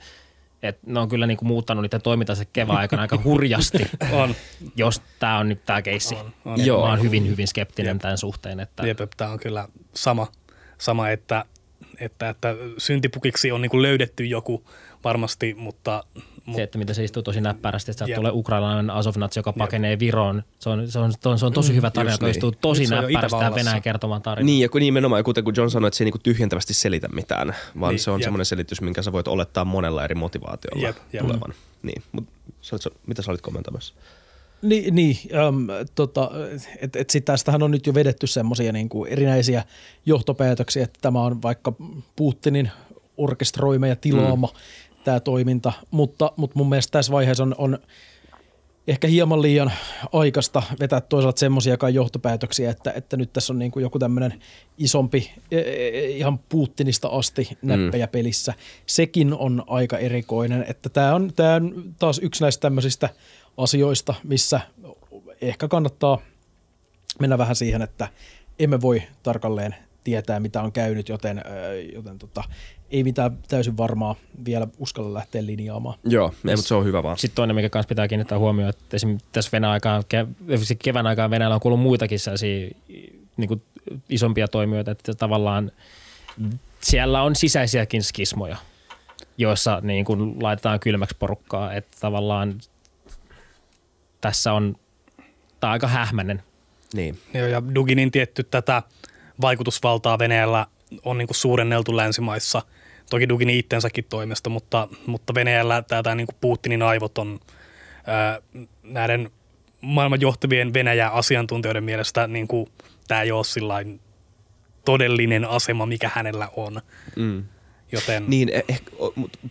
et ne on kyllä niinku muuttanut niiden toimintansa kevään aikana aika hurjasti, On. jos tämä on nyt tämä keissi. On, on. Joo. Mä oon hyvin, hyvin skeptinen tämän suhteen. Että Jep, tämä on kyllä sama, sama että, että, että syntipukiksi on niin löydetty joku varmasti, mutta se, että miten se istuu tosi näppärästi, että Jep. sieltä tulee ukrainalainen Azovnats, joka pakenee Viroon. Se on, se on, se on, se on tosi hyvä tarina, just istuu niin. tosi on jo näppärästi. Venäjän kertomaan tarina. Niin, ja kun nimenomaan, ja kuten kun John sanoi, että se ei niinku tyhjentävästi selitä mitään, vaan Niin, se on jep. semmoinen selitys, minkä sä voit olettaa monella eri motivaatiolla Jep, jep. tulevan. Niin, mutta mitä sä olit kommentoimassa? Niin, niin ähm, tota, että et sit tästähän on nyt jo vedetty semmoisia niinku erinäisiä johtopäätöksiä, että tämä on vaikka Putinin orkestroima ja tilaama mm. Tämä toiminta, mutta, mutta mun mielestä tässä vaiheessa on, on ehkä hieman liian aikaista vetää toisaalta semmoisiakaan johtopäätöksiä, että, että nyt tässä on niin kuin joku tämmöinen isompi, e- e- ihan Putinista asti näppejä pelissä. Sekin on aika erikoinen, että tämä on, tämä on taas yksi näistä tämmöisistä asioista, missä ehkä kannattaa mennä vähän siihen, että emme voi tarkalleen tietää, mitä on käynyt, joten, joten tota, ei mitään täysin varmaa vielä uskalla lähteä linjaamaan. Joo, ei, mutta se on hyvä vaan. Sitten toinen, mikä kanssa pitää kiinnittää huomioon, että esimerkiksi tässä Venäjän aikaan, ke- kevään aikaan Venäjällä on kuullut muitakin sellaisia niin kuin isompia toimijoita, että tavallaan siellä on sisäisiäkin skismoja, joissa niin kuin laitetaan kylmäksi porukkaa, että tavallaan tässä on, tämä on aika hähmäinen Niin. Joo, ja Duginin tietty tätä vaikutusvaltaa Venäjällä on niin kuin suurenneltu länsimaissa. Toki Duginin itsensäkin toimesta, mutta, mutta Venäjällä tämä niin kuin Putinin aivot on ää, näiden maailman johtavien Venäjä-asiantuntijoiden mielestä niin kuin, tämä ei ole sillain todellinen asema, mikä hänellä on. Mm. Joten Niin, eh, eh,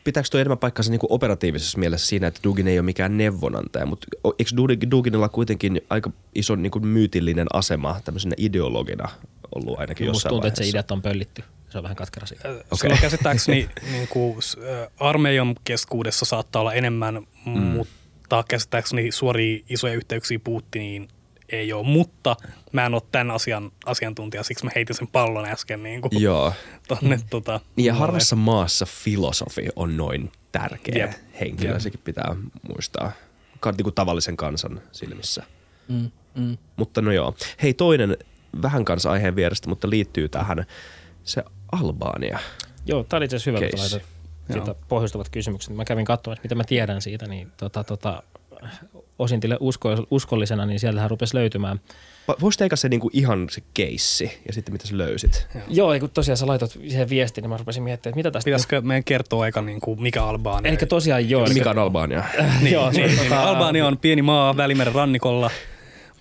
pitääkö tuo enemmän paikkansa niinku operatiivisessa mielessä siinä, että Dugin ei ole mikään neuvonantaja, mutta eikö Dugin- Duginilla kuitenkin aika iso niinku myytillinen asema tämmöisenä ideologina ollut ainakin Musta jossain tuntuu, että se vaiheessa? ideat on pöllitty. Se on vähän katkera siitä. okay. silloin käsittääkseni niin kuin, s- ä, armeijan keskuudessa saattaa olla enemmän, mm. mutta käsittääkseni suoria isoja yhteyksiä Putiniin ei ole, mutta mä en ole tämän asian asiantuntija, siksi mä heitin sen pallon äsken niin kuin, Joo. tonne tota, Niin ja harvassa maassa filosofi on noin tärkeä Jep. henkilö, Jep. sekin pitää muistaa. Ka- niinku tavallisen kansan silmissä. Mm, mm. Mutta no joo. Hei toinen vähän kanssa aiheen vierestä, mutta liittyy tähän. Se Albania. Joo, tämä oli itse asiassa hyvä, kun Case. laitat siitä pohjustavat kysymykset. Mä kävin katsomaan, että mitä mä tiedän siitä, niin tota, tota, osintille usko, uskollisena, niin sieltähän rupesi löytymään. Va- Voisi teikö se niinku ihan se keissi ja sitten mitä sä löysit? Joo, kun tosiaan sä laitat siihen viestin, niin mä rupesin miettimään, että mitä tästä... Pitäisikö meidän kertoa eka, niin kuin, mikä Albania Eli tosiaan joo. Mikä on Albania? Niin, Joo, niin, niin, tota- Albania on pieni maa Välimeren rannikolla,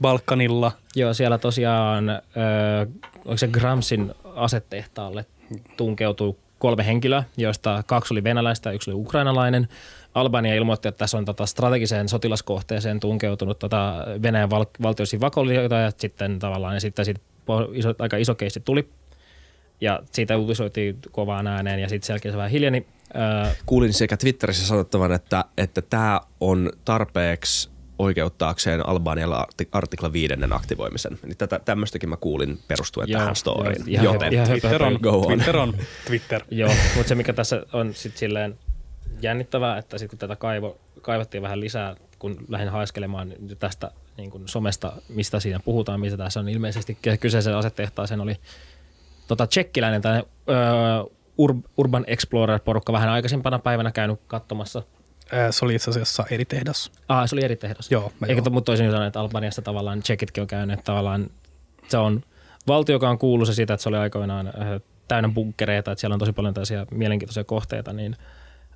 Balkanilla. Joo, siellä tosiaan, ö, onko se Gramsin asetehtaalle tunkeutui kolme henkilöä, joista kaksi oli venäläistä ja yksi oli ukrainalainen. Albania ilmoitti, että tässä on tota strategiseen sotilaskohteeseen tunkeutunut tota Venäjän val- valtioisin vakollijoita ja sitten tavallaan ja sitten siitä iso, aika iso keissi tuli. Ja siitä uutisoitiin kovaan ääneen ja sitten selkeästi vähän hiljeni. Öö, Kuulin sekä Twitterissä sanottavan, että että tämä on tarpeeksi oikeuttaakseen Albanialla arti- artikla viidennen aktivoimisen. Niin tätä, tämmöistäkin mä kuulin perustuen Joo, tähän storyin. ihan- Joten ihan- Twitter on, Go on. Twitter on Twitter. Joo, mutta se mikä tässä on sitten silleen jännittävää, että sitten kun tätä kaivo, kaivattiin vähän lisää, kun lähdin haiskelemaan tästä niin kuin somesta, mistä siinä puhutaan, mistä tässä on ilmeisesti ky- kyseisen asetehtaaseen oli tota, tsekkiläinen tai Ur- Urban Explorer-porukka vähän aikaisempana päivänä käynyt katsomassa. Ää, Se oli itse asiassa eri tehdas. Ah, se oli eri tehdas. Joo, Eikä joo. mutta toisin sanoen, että Albaniassa tavallaan tsekitkin on käynyt, että tavallaan se on valtio, joka on kuuluisa siitä, että se oli aikoinaan äh, täynnä bunkkereita, että siellä on tosi paljon tällaisia mielenkiintoisia kohteita, niin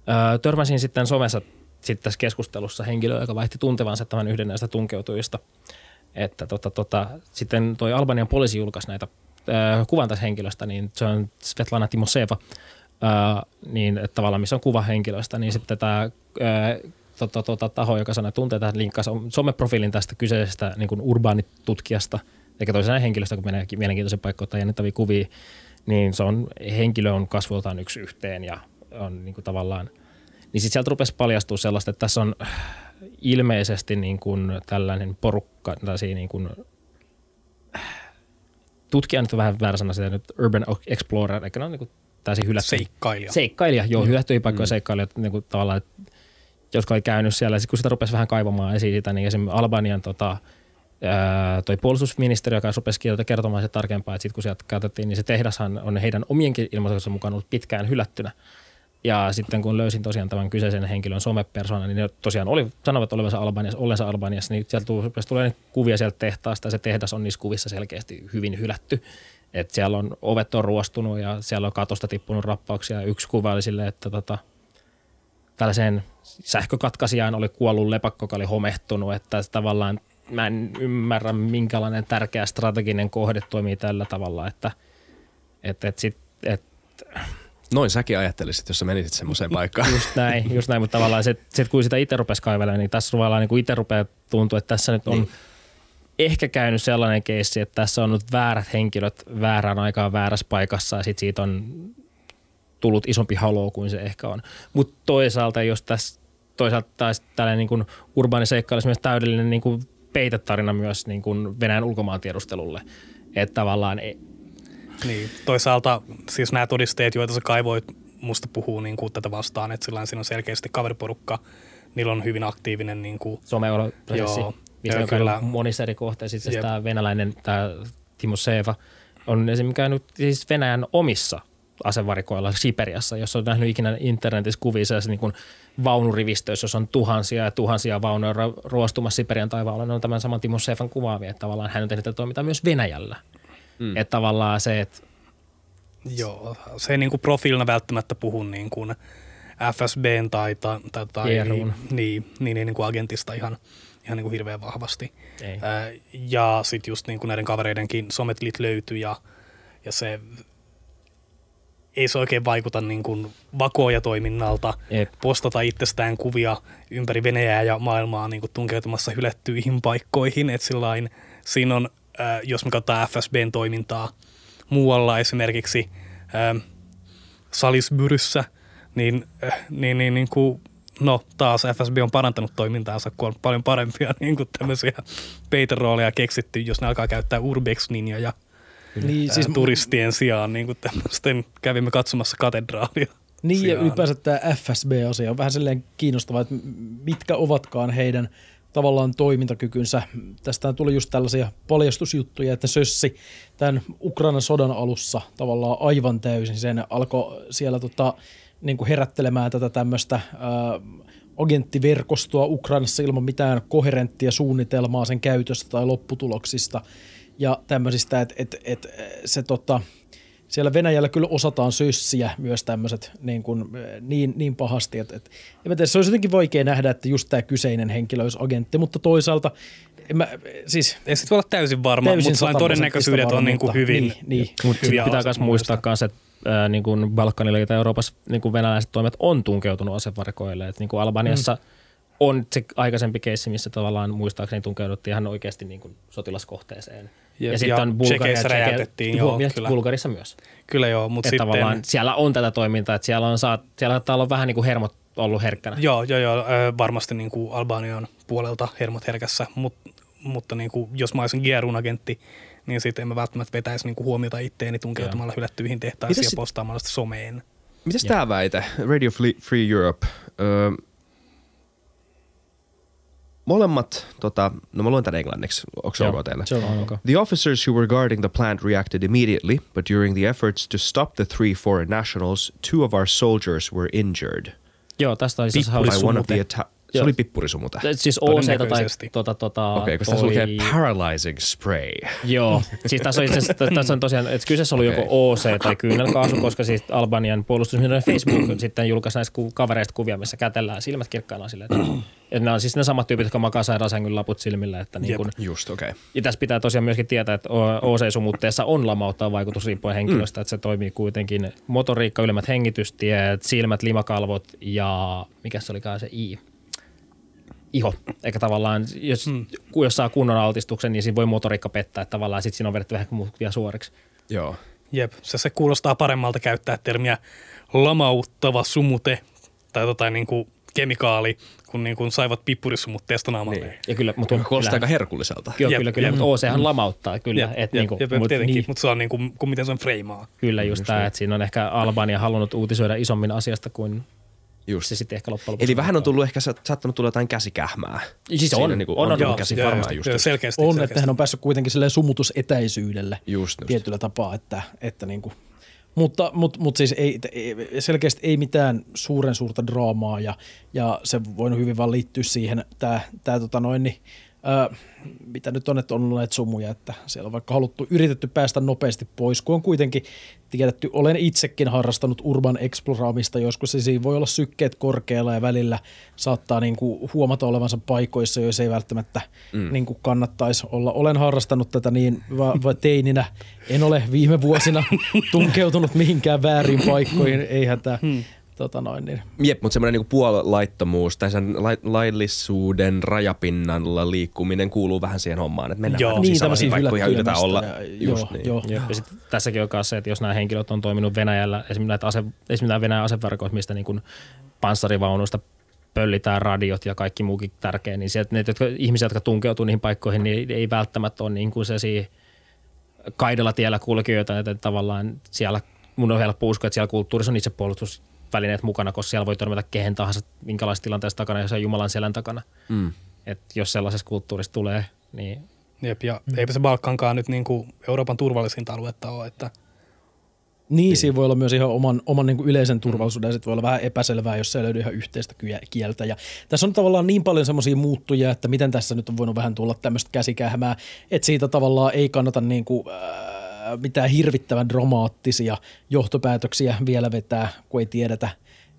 äh, törmäsin sitten somessa sitten tässä keskustelussa henkilöä, joka vaihti tuntevansa tämän yhden näistä tunkeutujista. Että tota, tota, sitten toi Albanian poliisi julkaisi näitä äh, kuvan tästä henkilöstä, niin se on Svetlana Timoseva, äh, niin että tavallaan missä on kuva henkilöstä, niin sitten tämä tota, tota, taho, joka sanoi tuntee tähän linkkasi someprofiilin tästä kyseisestä niin kuin urbaanitutkijasta, eikä toisena henkilöstä, kun menee mielenkiintoisen paikka ottaa jännittäviä kuvia, niin se on, henkilö on kasvoltaan yksi yhteen ja on niin kuin tavallaan, niin sitten sieltä rupesi paljastua sellaista, että tässä on ilmeisesti niin kuin tällainen porukka, tällaisia niin kuin, tutkija nyt on vähän väärä sana sitä nyt, urban explorer, eikä ne on niin kuin täysin hylätty. Seikkailija. Seikkailija, joo, hylättyjä paikkoja mm. seikkailijat niin kuin tavallaan, jotka oli käynyt siellä. Sitten kun sitä rupesi vähän kaivamaan esiin sitä, niin esimerkiksi Albanian tota, ää, toi puolustusministeri, joka rupesi kertomaan se tarkempaa, että sitten kun sieltä käytettiin, niin se tehdashan on heidän omienkin ilmoituksen mukaan ollut pitkään hylättynä. Ja sitten kun löysin tosiaan tämän kyseisen henkilön somepersona, niin ne tosiaan oli, sanovat olevansa Albaniassa, ollensa Albaniassa, niin sieltä tulee, tulee kuvia sieltä tehtaasta ja se tehdas on niissä kuvissa selkeästi hyvin hylätty. Et siellä on ovet on ruostunut ja siellä on katosta tippunut rappauksia. Yksi kuva oli silleen, että tota, tällaiseen sähkökatkaisijaan oli kuollut lepakko, joka oli homehtunut, että tavallaan mä en ymmärrä, minkälainen tärkeä strateginen kohde toimii tällä tavalla, että et, et sit, et, Noin säkin ajattelisit, jos sä menisit semmoiseen paikkaan. Just näin, just näin mutta tavallaan sit, sit kun sitä itse rupesi kaivelemaan, niin tässä tavallaan niin itse rupeaa tuntua, että tässä nyt on niin. Ehkä käynyt sellainen keissi, että tässä on nyt väärät henkilöt väärään aikaan väärässä paikassa ja sitten siitä on tullut isompi haloo kuin se ehkä on. Mutta toisaalta, jos tässä toisaalta taas tällainen niin kuin urbaani seikka olisi myös täydellinen niin kuin peitetarina myös niin kuin Venäjän ulkomaantiedustelulle. Että tavallaan... Ei. Niin, toisaalta siis nämä todisteet, joita sä kaivoit, musta puhuu niin kuin tätä vastaan, että sillä siinä on selkeästi kaveriporukka, niillä on hyvin aktiivinen niin kuin, Some-prosessi, missä on kyllä. monissa eri kohteissa. Itse tämä venäläinen, tämä Timo Seeva, on esimerkiksi käynyt siis Venäjän omissa asevarikoilla Siperiassa, jos on nähnyt ikinä internetissä kuvia niin kuin vaunurivistöissä, jos on tuhansia ja tuhansia vaunuja ruostumassa Siperian taivaalla, ne on tämän saman Timo Sefan kuvaavia, että tavallaan hän on tehnyt tätä toimintaa myös Venäjällä. Mm. Että tavallaan se, että Joo, se ei niin kuin profiilina välttämättä puhu niin kuin FSBn tai, tai, tai niin, niin, niin, niin kuin agentista ihan, ihan niin kuin hirveän vahvasti. Ei. Ää, ja sitten just niin kuin näiden kavereidenkin sometilit löytyi ja, ja se ei se oikein vaikuta niin kuin vakoja toiminnalta, Jep. postata itsestään kuvia ympäri Venäjää ja maailmaa niin kuin tunkeutumassa hylättyihin paikkoihin. Et sillain, siinä on, äh, jos me katsotaan FSBn toimintaa muualla esimerkiksi äh, Salisburyssä, niin, äh, niin, niin, niin kuin, no taas FSB on parantanut toimintaansa, kun on paljon parempia niin kuin tämmöisiä peiterooleja keksitty, jos ne alkaa käyttää Urbex-linjoja – niin, siis turistien sijaan niin kuin tämmöisten, kävimme katsomassa katedraalia. Niin sijaan. ja ylipäänsä tämä FSB-asia on vähän silleen kiinnostavaa, että mitkä ovatkaan heidän tavallaan toimintakykynsä. Tästä tuli just tällaisia paljastusjuttuja, että Sössi tämän Ukrainan sodan alussa tavallaan aivan täysin sen alkoi siellä tota, niin kuin herättelemään tätä tämmöistä agenttiverkostoa Ukrainassa ilman mitään koherenttia suunnitelmaa sen käytöstä tai lopputuloksista – ja tämmöisistä, että et, et, se tota, siellä Venäjällä kyllä osataan sössiä myös tämmöiset niin, kuin, niin, niin pahasti, että, että en tiedä, se olisi jotenkin vaikea nähdä, että just tämä kyseinen henkilö olisi agentti, mutta toisaalta en mä, siis, ei sit voi olla täysin varma, täysin mutta todennäköisyydet on niin kuin hyvin, niin, niin. Mutta pitää myös muistaa myös, että ää, niin kuin Balkanilla tai Euroopassa niin kuin venäläiset toimet on tunkeutunut asevarikoille. että niin kuin Albaniassa mm. on se aikaisempi keissi, missä tavallaan muistaakseni tunkeuduttiin ihan oikeasti niin kuin sotilaskohteeseen – ja, ja sitten on Bulgaria, räjäytettiin, joo, kyllä. Bulgarissa myös. Kyllä joo, mutta sitten... Tavallaan siellä on tätä toimintaa, että siellä on, saat, siellä on vähän niin kuin hermot ollut herkkänä. Joo, joo, joo varmasti niin kuin Albanian puolelta hermot herkässä, mutta, mutta niin kuin, jos mä olisin GRUn agentti, niin sitten en mä välttämättä vetäisi niin kuin huomiota itteeni tunkeutumalla hylättyihin tehtaisiin ja postaamalla sitä someen. Mitäs tämä väite? Radio Free Europe. Öö, molemmat, tota, no mä luen tämän englanniksi, onko se ok teille? Se on. The officers who were guarding the plant reacted immediately, but during the efforts to stop the three foreign nationals, two of our soldiers were injured. Joo, tästä on siis By one of the atta- se oli pippurisumuta. Siis OC tai tota, tota, Okei, okay, koska tässä lukee paralyzing spray. Joo, siis tässä on, itse, tässä on tosiaan, että kyseessä oli okay. joko OC tai kyynelkaasu, koska siis Albanian puolustusministeriön Facebook sitten julkaisi näistä kavereista kuvia, missä kätellään silmät kirkkaana silleen, että, että nämä on siis ne samat tyypit, jotka makaa sairaansängyn laput silmillä. Että niin kun, just, okei. Okay. Ja tässä pitää tosiaan myöskin tietää, että OC-sumutteessa on lamauttaa vaikutus riippuen henkilöstä, mm. että se toimii kuitenkin motoriikka, ylemmät hengitystiet, silmät, limakalvot ja mikä se olikaan se I? Iho. Eikä tavallaan, jos, hmm. jos saa kunnon altistuksen, niin siinä voi motoriikka pettää, että tavallaan sitten siinä on vedetty vähän vielä suoriksi. Joo. Jep, se, se kuulostaa paremmalta käyttää termiä lamauttava sumute tai tota, niin kuin kemikaali, kun niin kuin saivat pippurisumut testanaamalle. Niin. Ja kyllä, mutta kuulostaa aika herkulliselta. Joo, Jep, kyllä, kyllä, jep. mutta OChan lamauttaa kyllä. Jep, et jep, niinku, jep, jep, mut tietenkin, niin, mutta se on niin kuin, kun miten se on freimaa. kyllä just tämä, että siinä on ehkä Albania halunnut uutisoida isommin asiasta kuin Just. se sitten ehkä loppujen lopuksi. Eli vähän on tullut ehkä sa- saattanut tulla jotain käsikähmää. Siis Siinä on, niinku on, on, tullut on. käsi joo, varmaan joo, just. joo, selkeästi. On, selkeästi. että hän on päässyt kuitenkin silleen sumutusetäisyydelle Just, just. tietyllä tapaa, että, että niin kuin, mutta, mutta, mutta siis ei, ei, selkeästi ei mitään suuren suurta draamaa ja, ja se voi hyvin vaan liittyä siihen, tämä, tämä tota noin, niin, ää, mitä nyt on, että on ollut näitä sumuja, että siellä on vaikka haluttu, yritetty päästä nopeasti pois, kun on kuitenkin tiedetty, olen itsekin harrastanut urban exploraamista joskus, ja siinä voi olla sykkeet korkealla ja välillä saattaa niin kuin huomata olevansa paikoissa, joissa ei välttämättä mm. niin kuin kannattaisi olla. Olen harrastanut tätä niin va- va- teininä, en ole viime vuosina tunkeutunut mihinkään väärin paikkoihin, ei hätää. Hmm. Tota noin, niin. Jep, mutta semmoinen niinku puolelaittomuus tai sen lai- laillisuuden rajapinnalla liikkuminen kuuluu vähän siihen hommaan, että mennään Joo. vähän Niin, sellaisiin tämmöisiä paikkoihin ja yritetään olla. hylättelemästä Just joo, niin. joo. Jep, ja sit tässäkin on myös se, että jos nämä henkilöt on toiminut Venäjällä, esimerkiksi näitä, ase, esimerkiksi näitä Venäjän mistä niin kuin panssarivaunuista pöllitään radiot ja kaikki muukin tärkeä, niin sieltä ne jotka, ihmiset, jotka tunkeutuu niihin paikkoihin, niin ei välttämättä ole niin kuin sellaisia kaidella tiellä kulkijoita, että tavallaan siellä mun on helppo uskoa, että siellä kulttuurissa on itsepuolustusvälineet mukana, koska siellä voi törmätä kehen tahansa minkälaisessa tilanteessa takana, jos on Jumalan selän takana. Mm. Et jos sellaisessa kulttuurissa tulee, niin Jep, ja mm. eipä se Balkankaan nyt niin kuin Euroopan turvallisinta aluetta ole, että Niin, siinä voi olla myös ihan oman, oman niin kuin yleisen turvallisuuden, ja sitten voi olla vähän epäselvää, jos se ei löydy ihan yhteistä kieltä. Ja tässä on tavallaan niin paljon semmoisia muuttujia, että miten tässä nyt on voinut vähän tulla tämmöistä käsikähmää, että siitä tavallaan ei kannata niin kuin, äh, mitään hirvittävän dramaattisia johtopäätöksiä vielä vetää, kun ei tiedetä,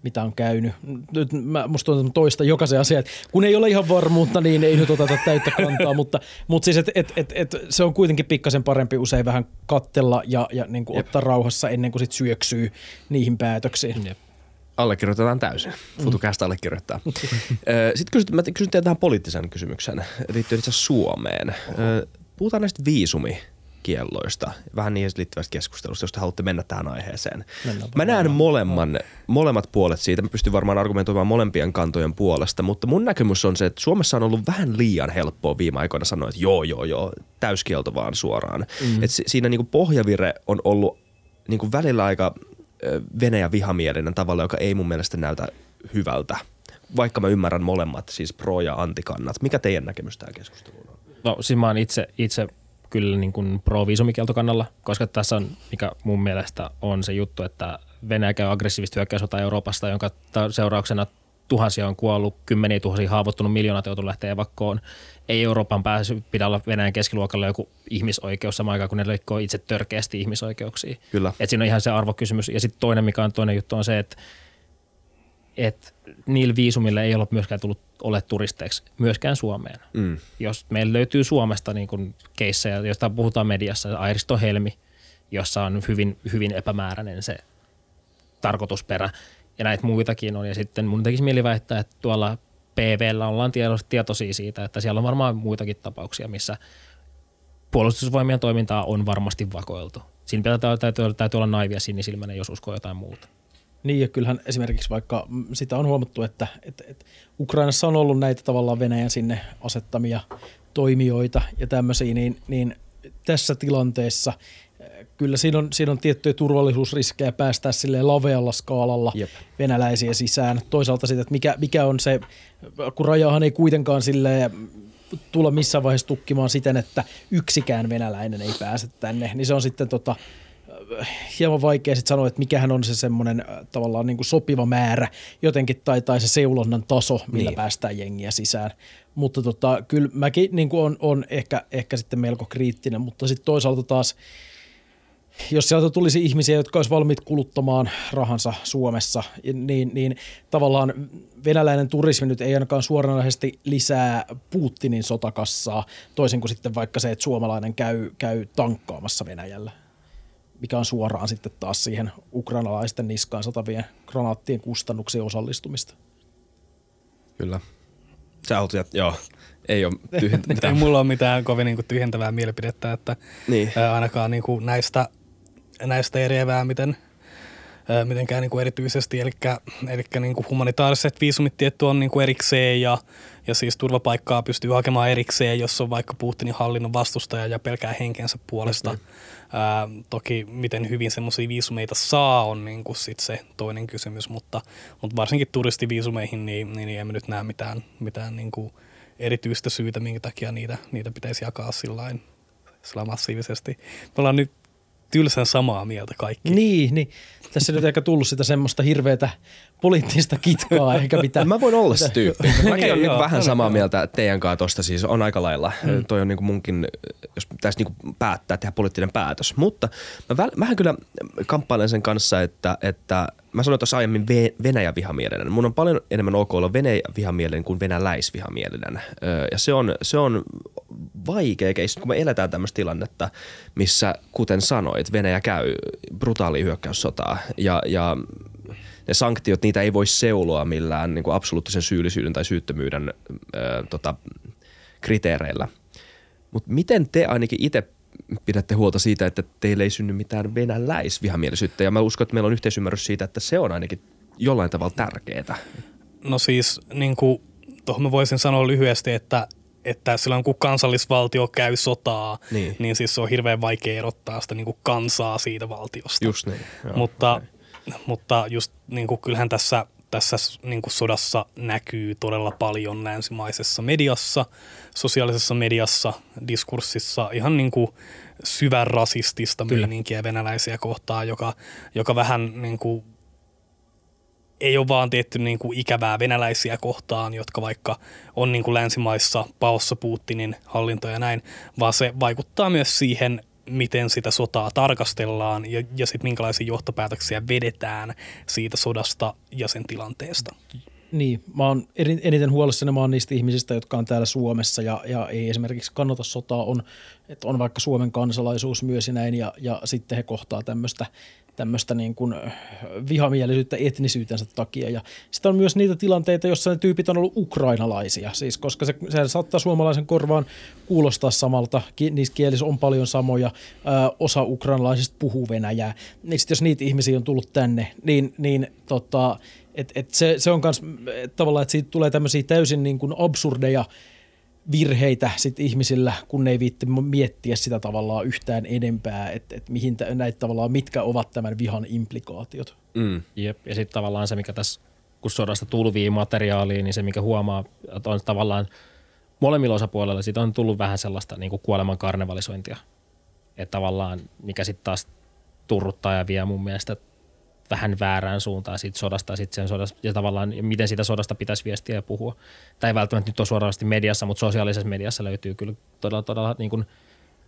mitä on käynyt. Nyt mä, musta mä toistan jokaisen asian, että kun ei ole ihan varmuutta, niin ei nyt oteta täyttä kantaa, mutta, mutta siis et, et, et, et, se on kuitenkin pikkasen parempi usein vähän kattella ja, ja niin kuin ottaa rauhassa ennen kuin sit syöksyy niihin päätöksiin. Jep. Allekirjoitetaan täysin. Futukästä allekirjoittaa. Sitten kysyn, mä kysyn teiltä tähän poliittisen kysymyksen liittyen itse Suomeen. Puhutaan näistä viisumikielloista, vähän niihin liittyvästä keskustelusta, jos te haluatte mennä tähän aiheeseen. Mennään Mä näen molemman, molemmat puolet siitä. Mä pystyn varmaan argumentoimaan molempien kantojen puolesta, mutta mun näkemys on se, että Suomessa on ollut vähän liian helppoa viime aikoina sanoa, että joo, joo, joo, täyskielto vaan suoraan. Mm. Et si- siinä niinku pohjavire on ollut niinku välillä aika Venäjä vihamielinen tavalla, joka ei mun mielestä näytä hyvältä. Vaikka mä ymmärrän molemmat, siis pro- ja antikannat. Mikä teidän näkemys tähän keskusteluun on? No siis mä oon itse, itse kyllä niin kuin pro-viisumikieltokannalla, koska tässä on, mikä mun mielestä on se juttu, että Venäjä käy aggressiivista hyökkäyssotaa Euroopasta, jonka seurauksena tuhansia on kuollut, kymmeniä tuhansia haavoittunut, miljoonat joutunut lähteä evakkoon. Ei Euroopan pääsy pidä olla Venäjän keskiluokalla joku ihmisoikeus samaan aikaan, kun ne leikkoo itse törkeästi ihmisoikeuksia. Kyllä. Et siinä on ihan se arvokysymys. Ja sitten toinen, mikä on toinen juttu, on se, että et niillä viisumilla ei ole myöskään tullut ole turisteiksi myöskään Suomeen. Mm. Jos meillä löytyy Suomesta niin kuin keissejä, joista puhutaan mediassa, Airisto Helmi, jossa on hyvin, hyvin epämääräinen se tarkoitusperä. Ja näitä muitakin on. Ja sitten mun tekisi mieli väittää, että tuolla PVllä ollaan tietoisia siitä, että siellä on varmaan muitakin tapauksia, missä puolustusvoimien toimintaa on varmasti vakoiltu. Siinä pitää, täytyy, täytyy olla naivia sinisilmäinen, jos uskoo jotain muuta. Niin ja kyllähän esimerkiksi vaikka mm, sitä on huomattu, että, että, että Ukrainassa on ollut näitä tavallaan Venäjän sinne asettamia toimijoita ja tämmöisiä, niin, niin tässä tilanteessa eh, kyllä siinä on, siinä on tiettyjä turvallisuusriskejä päästää sille lavealla skaalalla Jep. venäläisiä sisään. Toisaalta sitten, että mikä, mikä on se, kun rajahan ei kuitenkaan sille tulla missään vaiheessa tukkimaan siten, että yksikään venäläinen ei pääse tänne, niin se on sitten tota, hieman vaikea sitten sanoa, että mikähän on se semmoinen äh, tavallaan niin kuin sopiva määrä jotenkin tai, tai se seulonnan taso, millä Niin. niin. päästään jengiä sisään. Mutta tota, kyllä mäkin niin kuin on, on ehkä, ehkä sitten melko kriittinen, mutta sitten toisaalta taas jos sieltä tulisi ihmisiä, jotka olisi valmiit kuluttamaan rahansa Suomessa, niin, niin tavallaan venäläinen turismi nyt ei ainakaan suoranaisesti lisää Putinin sotakassaa, toisin kuin sitten vaikka se, että suomalainen käy, käy tankkaamassa Venäjällä, mikä on suoraan sitten taas siihen ukrainalaisten niskaan satavien granaattien kustannuksiin osallistumista. Kyllä. Sä jat- joo, ei ole tyhjentä ei mulla ole mitään kovin niin kuin tyhjentävää mielipidettä, että Niin. ää, ainakaan niin kuin näistä, näistä eriävää, miten ö, mitenkään niin kuin erityisesti, eli, eli niin kuin humanitaariset viisumit tietty on niin kuin erikseen ja, ja siis turvapaikkaa pystyy hakemaan erikseen, jos on vaikka Putinin hallinnon vastustaja ja pelkää henkensä puolesta. Mm-hmm. Ää, toki miten hyvin semmoisia viisumeita saa on niin kuin sit se toinen kysymys, mutta, mutta varsinkin turistiviisumeihin niin, niin, niin emme nyt näe mitään, mitään niin kuin erityistä syytä, minkä takia niitä, niitä pitäisi jakaa sillain, sillain massiivisesti. Me ollaan nyt tylsän samaa mieltä kaikki. Niin, niin. Tässä nyt ehkä tullut sitä semmoista hirveätä poliittista kitkaa eikä mitään. Mä voin olla se tyyppi. Mäkin Okei, olen niin joo, vähän samaa mieltä teidän kanssa tosta siis on aika lailla. Mm. Toi on niin kuin munkin, jos pitäisi niin kuin päättää, tehdä poliittinen päätös. Mutta mä väl- vähän kyllä kamppailen sen kanssa, että, että mä sanoin tuossa aiemmin Ve- Venäjä-vihamielinen. Mun on paljon enemmän ok olla Venäjä-vihamielinen kuin venäläisvihamielinen. Ja se on, se on vaikea keissi, kun me eletään tämmöistä tilannetta, missä, kuten sanoit, Venäjä käy brutaali hyökkäyssotaa ja, ja ne sanktiot, niitä ei voi seuloa millään niin kuin absoluuttisen syyllisyyden tai syyttömyyden ö, tota, kriteereillä. Mutta miten te ainakin itse pidätte huolta siitä, että teille ei synny mitään venäläisvihamielisyyttä? Ja mä uskon, että meillä on yhteisymmärrys siitä, että se on ainakin jollain tavalla tärkeää. No siis niin kuin, tuohon mä voisin sanoa lyhyesti, että, että silloin kun kansallisvaltio käy sotaa, Niin. niin siis se on hirveän vaikea erottaa sitä niin kuin kansaa siitä valtiosta. Just niin. Joo, mutta, okei. Mutta just niin kuin, kyllähän tässä, tässä niin kuin sodassa näkyy todella paljon länsimaisessa mediassa, sosiaalisessa mediassa, diskurssissa ihan niin kuin syvän rasistista meininkiä venäläisiä kohtaan, joka, joka vähän niin kuin ei ole vaan tietty niin kuin ikävää venäläisiä kohtaan, jotka vaikka on niin kuin länsimaissa paossa Putinin hallinto ja näin, vaan se vaikuttaa myös siihen, miten sitä sotaa tarkastellaan ja, ja sitten minkälaisia johtopäätöksiä vedetään siitä sodasta ja sen tilanteesta. Niin, mä oon eniten huolissani mä oon niistä ihmisistä, jotka on täällä Suomessa ja, ja ei esimerkiksi kannata sotaa, on, että on vaikka Suomen kansalaisuus myös ja näin ja, ja sitten he kohtaa tämmöistä tämmöistä niin kuin vihamielisyyttä etnisyytensä takia. Ja sitten on myös niitä tilanteita, joissa ne tyypit on ollut ukrainalaisia, siis koska se, se saattaa suomalaisen korvaan kuulostaa samalta, niissä kielissä on paljon samoja, ää, osa ukrainalaisista puhuu venäjää, niin sit jos niitä ihmisiä on tullut tänne, niin, niin tota, et, et se, se on myös tavallaan, että siitä tulee tämmöisiä täysin niin kuin absurdeja virheitä sit ihmisillä, kun ne ei viitti miettiä sitä tavallaan yhtään enempää, että et mihin tä- näitä tavallaan, mitkä ovat tämän vihan implikaatiot. Mm. Jep. Ja sitten tavallaan se, mikä tässä, kun sodasta tulvii materiaaliin, niin se, mikä huomaa, että on tavallaan molemmilla osapuolilla siitä on tullut vähän sellaista niin kuin kuoleman karnevalisointia. Että tavallaan, mikä sitten taas turruttaa ja vie mun mielestä vähän väärään suuntaan siitä sodasta ja, sit sen sodasta, ja tavallaan miten siitä sodasta pitäisi viestiä ja puhua. Tai välttämättä nyt ole suorasti mediassa, mutta sosiaalisessa mediassa löytyy kyllä todella, todella niin kuin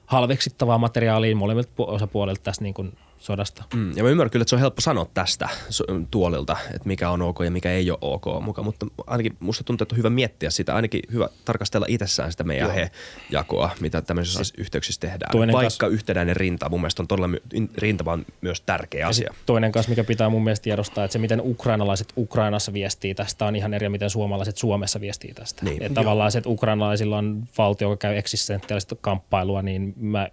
halveksittavaa materiaalia molemmilta pu- osapuolilta tästä niin kuin sodasta. Mm. Ja mä ymmärrän kyllä, että se on helppo sanoa tästä so- tuolilta, että mikä on ok ja mikä ei ole ok mukaan, mutta ainakin musta tuntuu, että on hyvä miettiä sitä, ainakin hyvä tarkastella itsessään sitä meidän he-jakoa, mitä tämmöisissä siis yhteyksissä tehdään. toinen Vaikka yhtenäinen rinta mun mielestä on todella, rintama on myös tärkeä Ja asia. sit toinen kanssa, mikä pitää mun mielestä tiedostaa, että se miten ukrainalaiset Ukrainassa viestii tästä on ihan eri, miten suomalaiset Suomessa viestii tästä. Niin. Että tavallaan se, että ukrainalaisilla on valtio, joka käy eksistentiaalista kamppailua, niin mä,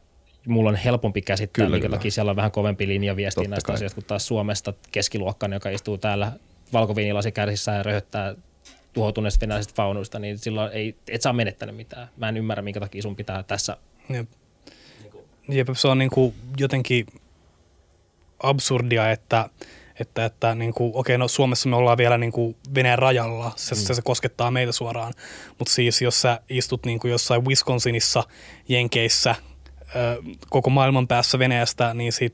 mulla on helpompi käsittää, Kyllä, minkä kyllä. takia siellä on vähän kovempi linja viestiä Totta näistä kai. asioista, kun taas Suomesta keskiluokkainen, joka istuu täällä valkoviinilasi kärsissä ja röhöttää tuhoutuneista venäläisistä faunuista, niin silloin ei, et saa menettänyt mitään. Mä en ymmärrä, minkä takia sun pitää tässä Jep. Jep, se on niin kuin jotenkin absurdia, että, että, että niin kuin, okei, no Suomessa me ollaan vielä niin kuin Venäjän rajalla, se, se, se koskettaa meitä suoraan, mutta siis jos sä istut niin kuin jossain Wisconsinissa, Jenkeissä, koko maailman päässä Venäjästä, niin sit,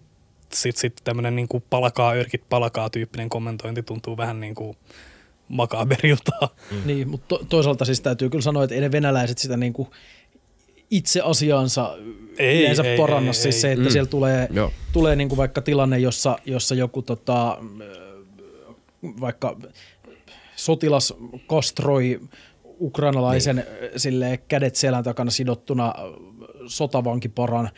sit, sit tämmöinen niin kuin palakaa, örkit palakaa tyyppinen kommentointi tuntuu vähän niin kuin makaberilta. Mm. Niin, mutta to, toisaalta siis täytyy kyllä sanoa, että ei ne venäläiset sitä niin kuin itse asiaansa Ei, yleensä ei, paranna. ei, siis ei. se, että Mm. siellä tulee, Joo. tulee niin kuin vaikka tilanne, jossa, jossa joku tota, vaikka sotilas kastroi ukrainalaisen niin. sille kädet selän takana sidottuna sotavankiparan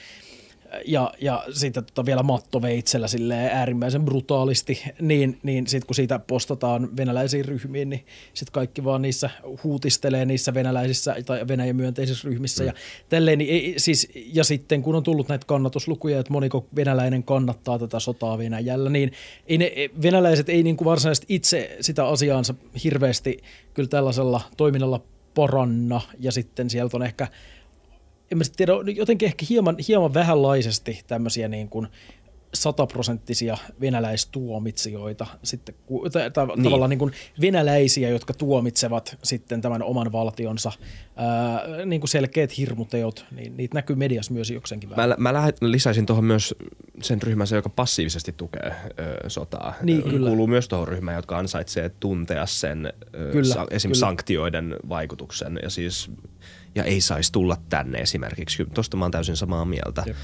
ja, ja sitten tota vielä mattoveitsellä sille äärimmäisen brutaalisti, niin, niin sitten kun siitä postataan venäläisiin ryhmiin, niin sitten kaikki vaan niissä huutistelee niissä venäläisissä tai Venäjän myönteisissä ryhmissä. Mm. ja tälleen, niin ei, siis, ja sitten kun on tullut näitä kannatuslukuja, että moniko venäläinen kannattaa tätä sotaa Venäjällä, niin ei ne, venäläiset ei niin kuin varsinaisesti itse sitä asiaansa hirveästi kyllä tällaisella toiminnalla paranna. Ja sitten sieltä on ehkä en mä tiedä, jotenkin ehkä hieman, hieman vähänlaisesti tämmöisiä niin kuin sataprosenttisia venäläistuomitsijoita, sitten, tai, tai, niin. tavallaan niin kuin venäläisiä, jotka tuomitsevat sitten tämän oman valtionsa ää, niin kuin selkeät hirmuteot, niin niitä näkyy mediassa myös jokseenkin vähän. Mä, mä lisäisin tuohon myös sen ryhmän, joka passiivisesti tukee ö, sotaa. Niin, kyllä. Kuuluu myös tuohon ryhmään, jotka ansaitsee tuntea sen kyllä, sa, esim. Kyllä. sanktioiden vaikutuksen ja siis ja ei saisi tulla tänne esimerkiksi. Tuosta mä oon täysin samaa mieltä. Jep.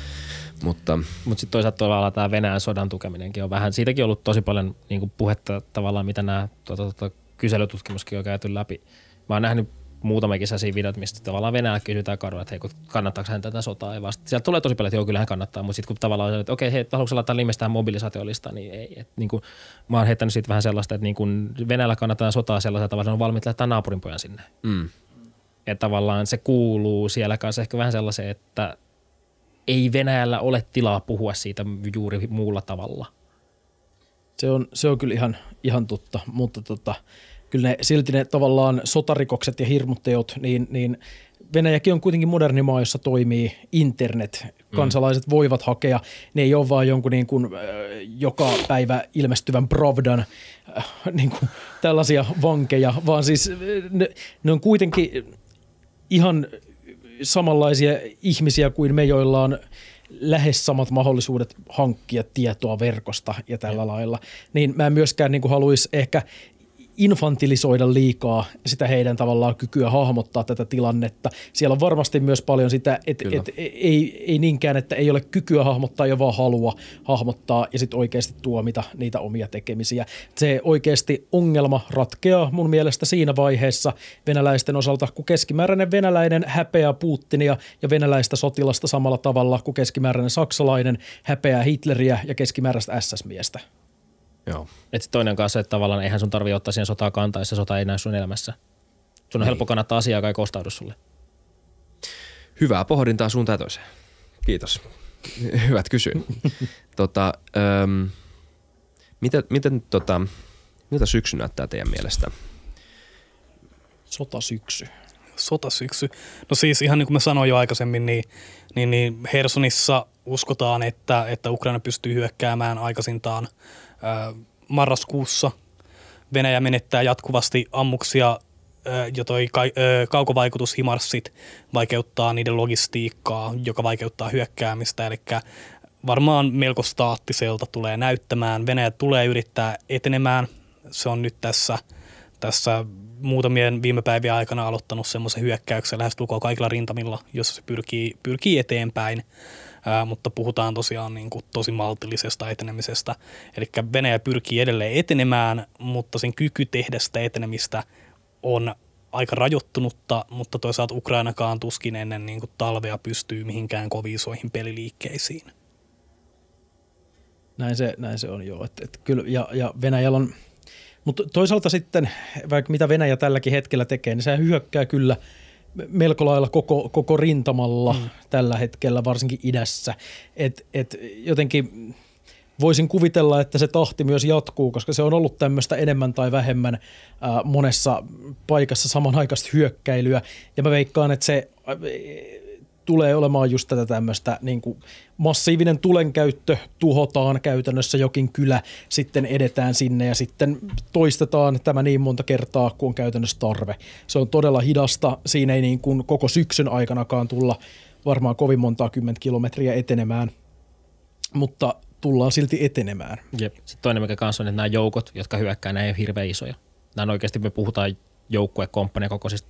Mutta Mut sitten toisaalta tavallaan tämä Venäjän sodan tukeminenkin on vähän, siitäkin ollut tosi paljon niin puhetta tavallaan, mitä nämä tuota, tuota, kyselytutkimuskin on käyty läpi. Mä oon nähnyt muutamakin sellaisia videoita, mistä tavallaan Venäjä kysytään kadulla, että hei, kannattaako hän tätä sotaa ja vasta. Sieltä tulee tosi paljon, että joo, kyllä hän kannattaa, mutta sitten kun tavallaan on, että okei, hei, haluatko laittaa nimestä tähän mobilisaatiolistaan, niin ei. Et, niin kuin, mä oon heittänyt siitä vähän sellaista, että niin kuin Venäjällä kannattaa sotaa sellaisella tavalla, että on valmiit laittaa naapurin pojan sinne. Mm. Ja tavallaan se kuuluu siellä kanssa ehkä vähän sellaiseen, että ei Venäjällä ole tilaa puhua siitä juuri muulla tavalla. Se on, se on kyllä ihan, ihan totta, mutta tota, kyllä ne, silti ne tavallaan sotarikokset ja hirmutteot, niin, niin Venäjäkin on kuitenkin moderni maa, jossa toimii internet. Mm. Kansalaiset mm. voivat hakea. Ne ei ole vaan jonkun niin kuin, äh, joka päivä ilmestyvän Pravdan äh, niin kuin, tällaisia vankeja, vaan siis ne, ne on kuitenkin ihan samanlaisia ihmisiä kuin me, joilla on lähes samat mahdollisuudet hankkia tietoa verkosta ja tällä ja. lailla, niin mä en myöskään niin haluaisi ehkä infantilisoida liikaa sitä heidän tavallaan kykyä hahmottaa tätä tilannetta. Siellä on varmasti myös paljon sitä, että et, ei, ei niinkään, että ei ole kykyä hahmottaa ja vaan halua hahmottaa ja sitten oikeasti tuomita niitä omia tekemisiä. Se oikeasti ongelma ratkeaa mun mielestä siinä vaiheessa venäläisten osalta, kun keskimääräinen venäläinen häpeää Putinia ja venäläistä sotilasta samalla tavalla kuin keskimääräinen saksalainen häpeää Hitleriä ja keskimääräistä SS-miestä. Joo. Et sit toinen kanssa, että tavallaan eihän sun tarvitse ottaa siihen sotaa kantaa, jos se sota ei näy sun elämässä. Sun on niin. helppo kannattaa asiaa, joka ei kostaudu sulle. Hyvää pohdintaa suun toiseen. Kiitos. Hyvät kysy. tota, öm, miten, miten, tota, miltä syksy näyttää teidän mielestä? Sotasyksy. Sotasyksy. No siis ihan niin kuin mä sanoin jo aikaisemmin, niin, niin, niin Hersonissa uskotaan, että, että Ukraina pystyy hyökkäämään aikaisintaan – marraskuussa Venäjä menettää jatkuvasti ammuksia ja toi kaukovaikutus himarssit vaikeuttaa niiden logistiikkaa, joka vaikeuttaa hyökkäämistä. Eli varmaan melko staattiselta tulee näyttämään. Venäjä tulee yrittää etenemään. Se on nyt tässä, tässä muutamien viime päivien aikana aloittanut semmoisen hyökkäyksen lähestulkoon kaikilla rintamilla, jossa se pyrkii, pyrkii eteenpäin mutta puhutaan tosiaan niin kuin tosi maltillisesta etenemisestä. Eli Venäjä pyrkii edelleen etenemään, mutta sen kyky tehdä sitä etenemistä on aika rajoittunutta, mutta toisaalta Ukrainakaan tuskin ennen niin kuin talvea pystyy mihinkään koviisoihin peliliikkeisiin. Näin se, näin se on joo. Et, et kyllä, ja, ja Venäjällä on, mutta toisaalta sitten, vaikka mitä Venäjä tälläkin hetkellä tekee, niin se hyökkää kyllä – melko lailla koko, koko rintamalla mm. tällä hetkellä, varsinkin idässä. Et, et jotenkin voisin kuvitella, että se tahti myös jatkuu, koska se on ollut tämmöistä enemmän tai vähemmän ää, monessa paikassa samanaikaista hyökkäilyä. Ja mä veikkaan, että se tulee olemaan just tätä tämmöistä niin kuin massiivinen tulenkäyttö, tuhotaan käytännössä jokin kylä, sitten edetään sinne ja sitten toistetaan tämä niin monta kertaa, kun on käytännössä tarve. Se on todella hidasta, siinä ei niin kuin koko syksyn aikanakaan tulla varmaan kovin montaa kymmentä kilometriä etenemään, mutta tullaan silti etenemään. Jep. Sitten toinen mikä kanssa on, että nämä joukot, jotka hyökkää, nämä ei ole hirveän isoja. Nämä on oikeasti, me puhutaan joukkuekomppania kokoisista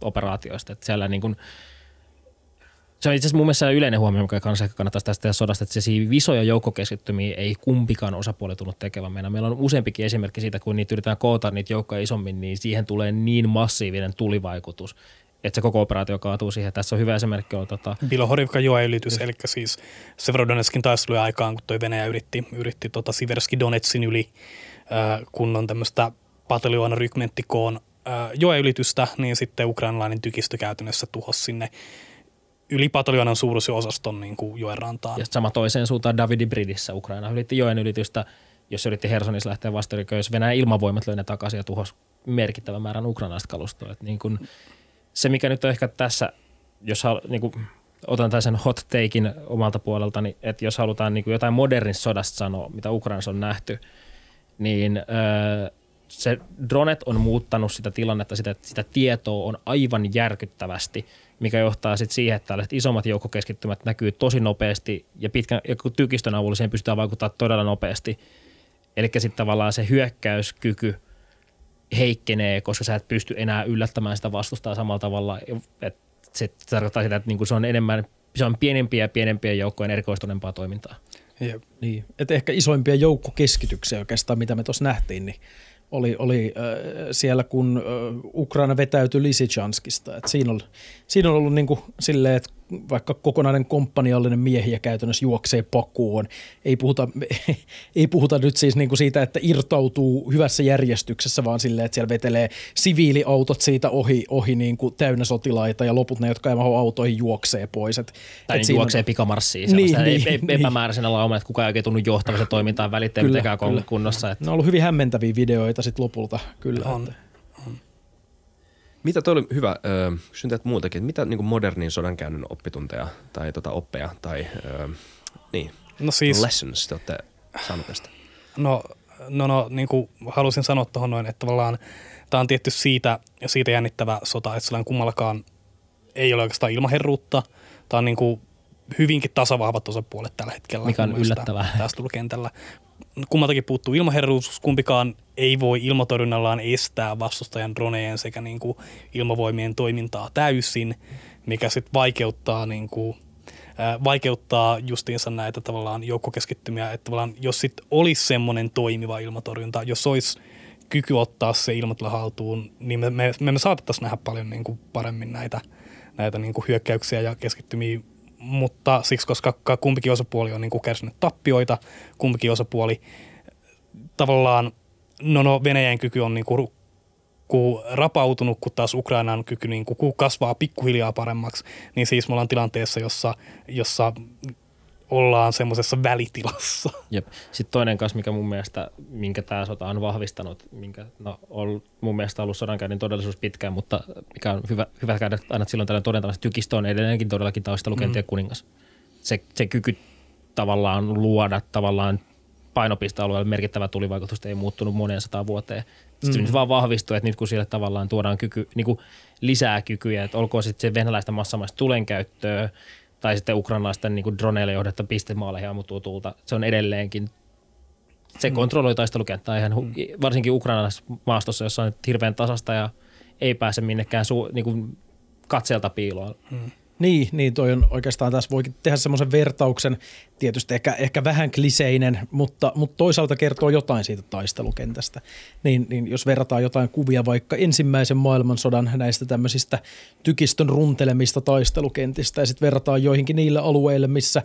operaatioista, että siellä niin kuin – se on itse asiassa mun mielestä yleinen huomio, mikä kanssa kannattaa tästä tehdä sodasta, että se isoja joukkokeskittymiä ei kumpikaan osapuoli tullut tekemään. Meillä, meillä on useampikin esimerkki siitä, kun niitä yritetään koota niitä joukkoja isommin, niin siihen tulee niin massiivinen tulivaikutus, että se koko operaatio kaatuu siihen. Tässä on hyvä esimerkki on tota, Bilohorivka joen ylitys, eli siis Severodonetskin taistelujen aikaan, kun toi Venäjä yritti, yritti tota Siverski Donetsin yli äh, kunnon tämmöistä pataljoona rykmenttikoon äh, joen ylitystä, niin sitten ukrainalainen tykistö käytännössä tuhosi sinne yli pataljoonan suuruisen osaston niin kuin joen rantaan. Ja sama toiseen suuntaan Davidi Bridissä Ukraina ylitti joen ylitystä, jos yritti Hersonissa lähteä vastaan, jos Venäjän ilmavoimat löi ne takaisin ja tuhosi merkittävän määrän ukrainalaista kalustoa. Et niin kun, se, mikä nyt on ehkä tässä, jos halu, niin kun, otan tämän hot takein omalta puoleltani, että jos halutaan niin jotain modernin sodasta sanoa, mitä Ukrainassa on nähty, niin öö, se dronet on muuttanut sitä tilannetta, sitä, sitä tietoa on aivan järkyttävästi – mikä johtaa sitten siihen, että tällaiset isommat joukkokeskittymät näkyy tosi nopeasti ja pitkän ja tykistön avulla siihen pystytään vaikuttamaan todella nopeasti. Eli sitten tavallaan se hyökkäyskyky heikkenee, koska sä et pysty enää yllättämään sitä vastustaa samalla tavalla. Et se tarkoittaa sitä, että niinku se on enemmän, se on pienempiä ja pienempiä joukkojen erikoistuneempaa toimintaa. Jep. Niin, että ehkä isoimpia joukkokeskityksiä oikeastaan, mitä me tuossa nähtiin, niin oli, oli äh, siellä, kun äh, Ukraina vetäytyi Lisichanskista. Et siinä, on, siinä on ollut niin kuin silleen, että vaikka kokonainen komppaniallinen miehiä käytännössä juoksee pakuun. Ei puhuta, ei puhuta nyt siis niin kuin siitä, että irtautuu hyvässä järjestyksessä, vaan silleen, että siellä vetelee siviiliautot siitä ohi, ohi niin kuin täynnä sotilaita ja loput ne, jotka ei mahu autoihin, juoksee pois. Et, tai et niin juoksee on... pikamarssiin niin, niin, niin, epämääräisenä laumana, että kukaan ei oikein tunnu johtamisen toimintaan välittäin mitenkään kunnossa. Että. Ne on ollut hyvin hämmentäviä videoita sitten lopulta, kyllä. On. Että. Mitä toi oli hyvä, kysyn teet muutakin, mitä niin modernin sodankäynnin oppitunteja tai tota, oppeja tai äh, niin, no siis, lessons te olette saaneet tästä? No, no, no niin kuin halusin sanoa tuohon noin, että tavallaan tämä on tietty siitä, siitä jännittävä sota, että sillä kummallakaan ei ole oikeastaan ilmaherruutta. Tämä on niin kuin hyvinkin tasavahvat osapuolet tällä hetkellä. Mikä on yllättävää. Tästä kentällä kummaltakin puuttuu ilmaherruus, kumpikaan ei voi ilmatorjunnallaan estää vastustajan dronejen sekä niin kuin ilmavoimien toimintaa täysin, mikä sitten vaikeuttaa niin kuin, vaikeuttaa justiinsa näitä tavallaan joukkokeskittymiä, että tavallaan jos sitten olisi semmoinen toimiva ilmatorjunta, jos olisi kyky ottaa se ilmatila haltuun, niin me, me, me, me saatettaisiin nähdä paljon niin kuin paremmin näitä, näitä niin kuin hyökkäyksiä ja keskittymiä mutta siksi, koska kumpikin osapuoli on niin kuin kärsinyt tappioita, kumpikin osapuoli tavallaan, no, no Venäjän kyky on niin kuin, kun rapautunut, kun taas Ukrainan kyky niin kuin kasvaa pikkuhiljaa paremmaksi, niin siis me ollaan tilanteessa, jossa, jossa ollaan semmoisessa välitilassa. Jep. Sitten toinen kanssa, mikä mun mielestä, minkä tämä sota on vahvistanut, minkä no, on mun mielestä ollut sodankäynnin todellisuus pitkään, mutta mikä on hyvä, hyvä käydä aina silloin tällöin todentamassa, että tykistö on edelleenkin todellakin taistelukentien mm. kuningas. Se, se kyky tavallaan luoda tavallaan painopistealueelle merkittävä tulivaikutus ei muuttunut moneen sataan vuoteen. Sitten mm. se vaan vahvistuu, että nyt kun sille tavallaan tuodaan kyky, niin kuin lisää kykyjä, että olkoon sitten se venäläistä massamaista tulenkäyttöä, tai sitten ukrainalaisten niin droneille johdetta pistemaaleihin ammuttua tulta. Se on edelleenkin, se mm. kontrolloi taistelukenttää ihan, mm. varsinkin ukrainalaisessa maastossa, jossa on hirveän tasasta ja ei pääse minnekään su, niin kuin katseelta piiloon. Mm. Niin, niin toi on oikeastaan tässä voikin tehdä semmoisen vertauksen, tietysti ehkä, ehkä vähän kliseinen, mutta, mutta toisaalta kertoo jotain siitä taistelukentästä. Niin, niin jos verrataan jotain kuvia vaikka ensimmäisen maailmansodan näistä tämmöisistä tykistön runtelemista taistelukentistä ja sitten verrataan joihinkin niille alueille, missä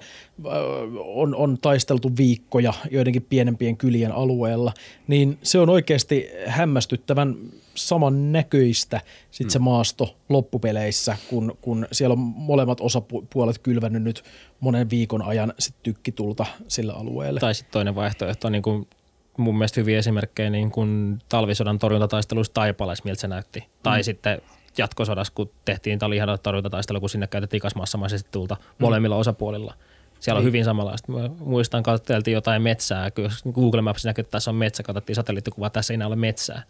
on, on taisteltu viikkoja joidenkin pienempien kylien alueella, niin se on oikeasti hämmästyttävän saman näköistä sit se hmm. maasto loppupeleissä, kun, kun siellä on molemmat osapuolet kylvännyt nyt monen viikon ajan sit tykkitulta sillä alueelle. Tai sitten toinen vaihtoehto on niin kuin mun mielestä hyviä esimerkkejä niin kuin talvisodan torjuntataisteluista Taipalais, miltä se näytti. Mm. Tai sitten jatkosodassa, kun tehtiin Talihadan torjuntataistelu, kun sinne käytettiin kasmassamaisesti tulta mm. molemmilla osapuolilla. Siellä on niin. hyvin samanlaista. Mä muistan, katseltiin jotain metsää. Google Maps näkyy, että tässä on metsä. Katsottiin satelliittikuvaa, tässä ei enää ole metsää.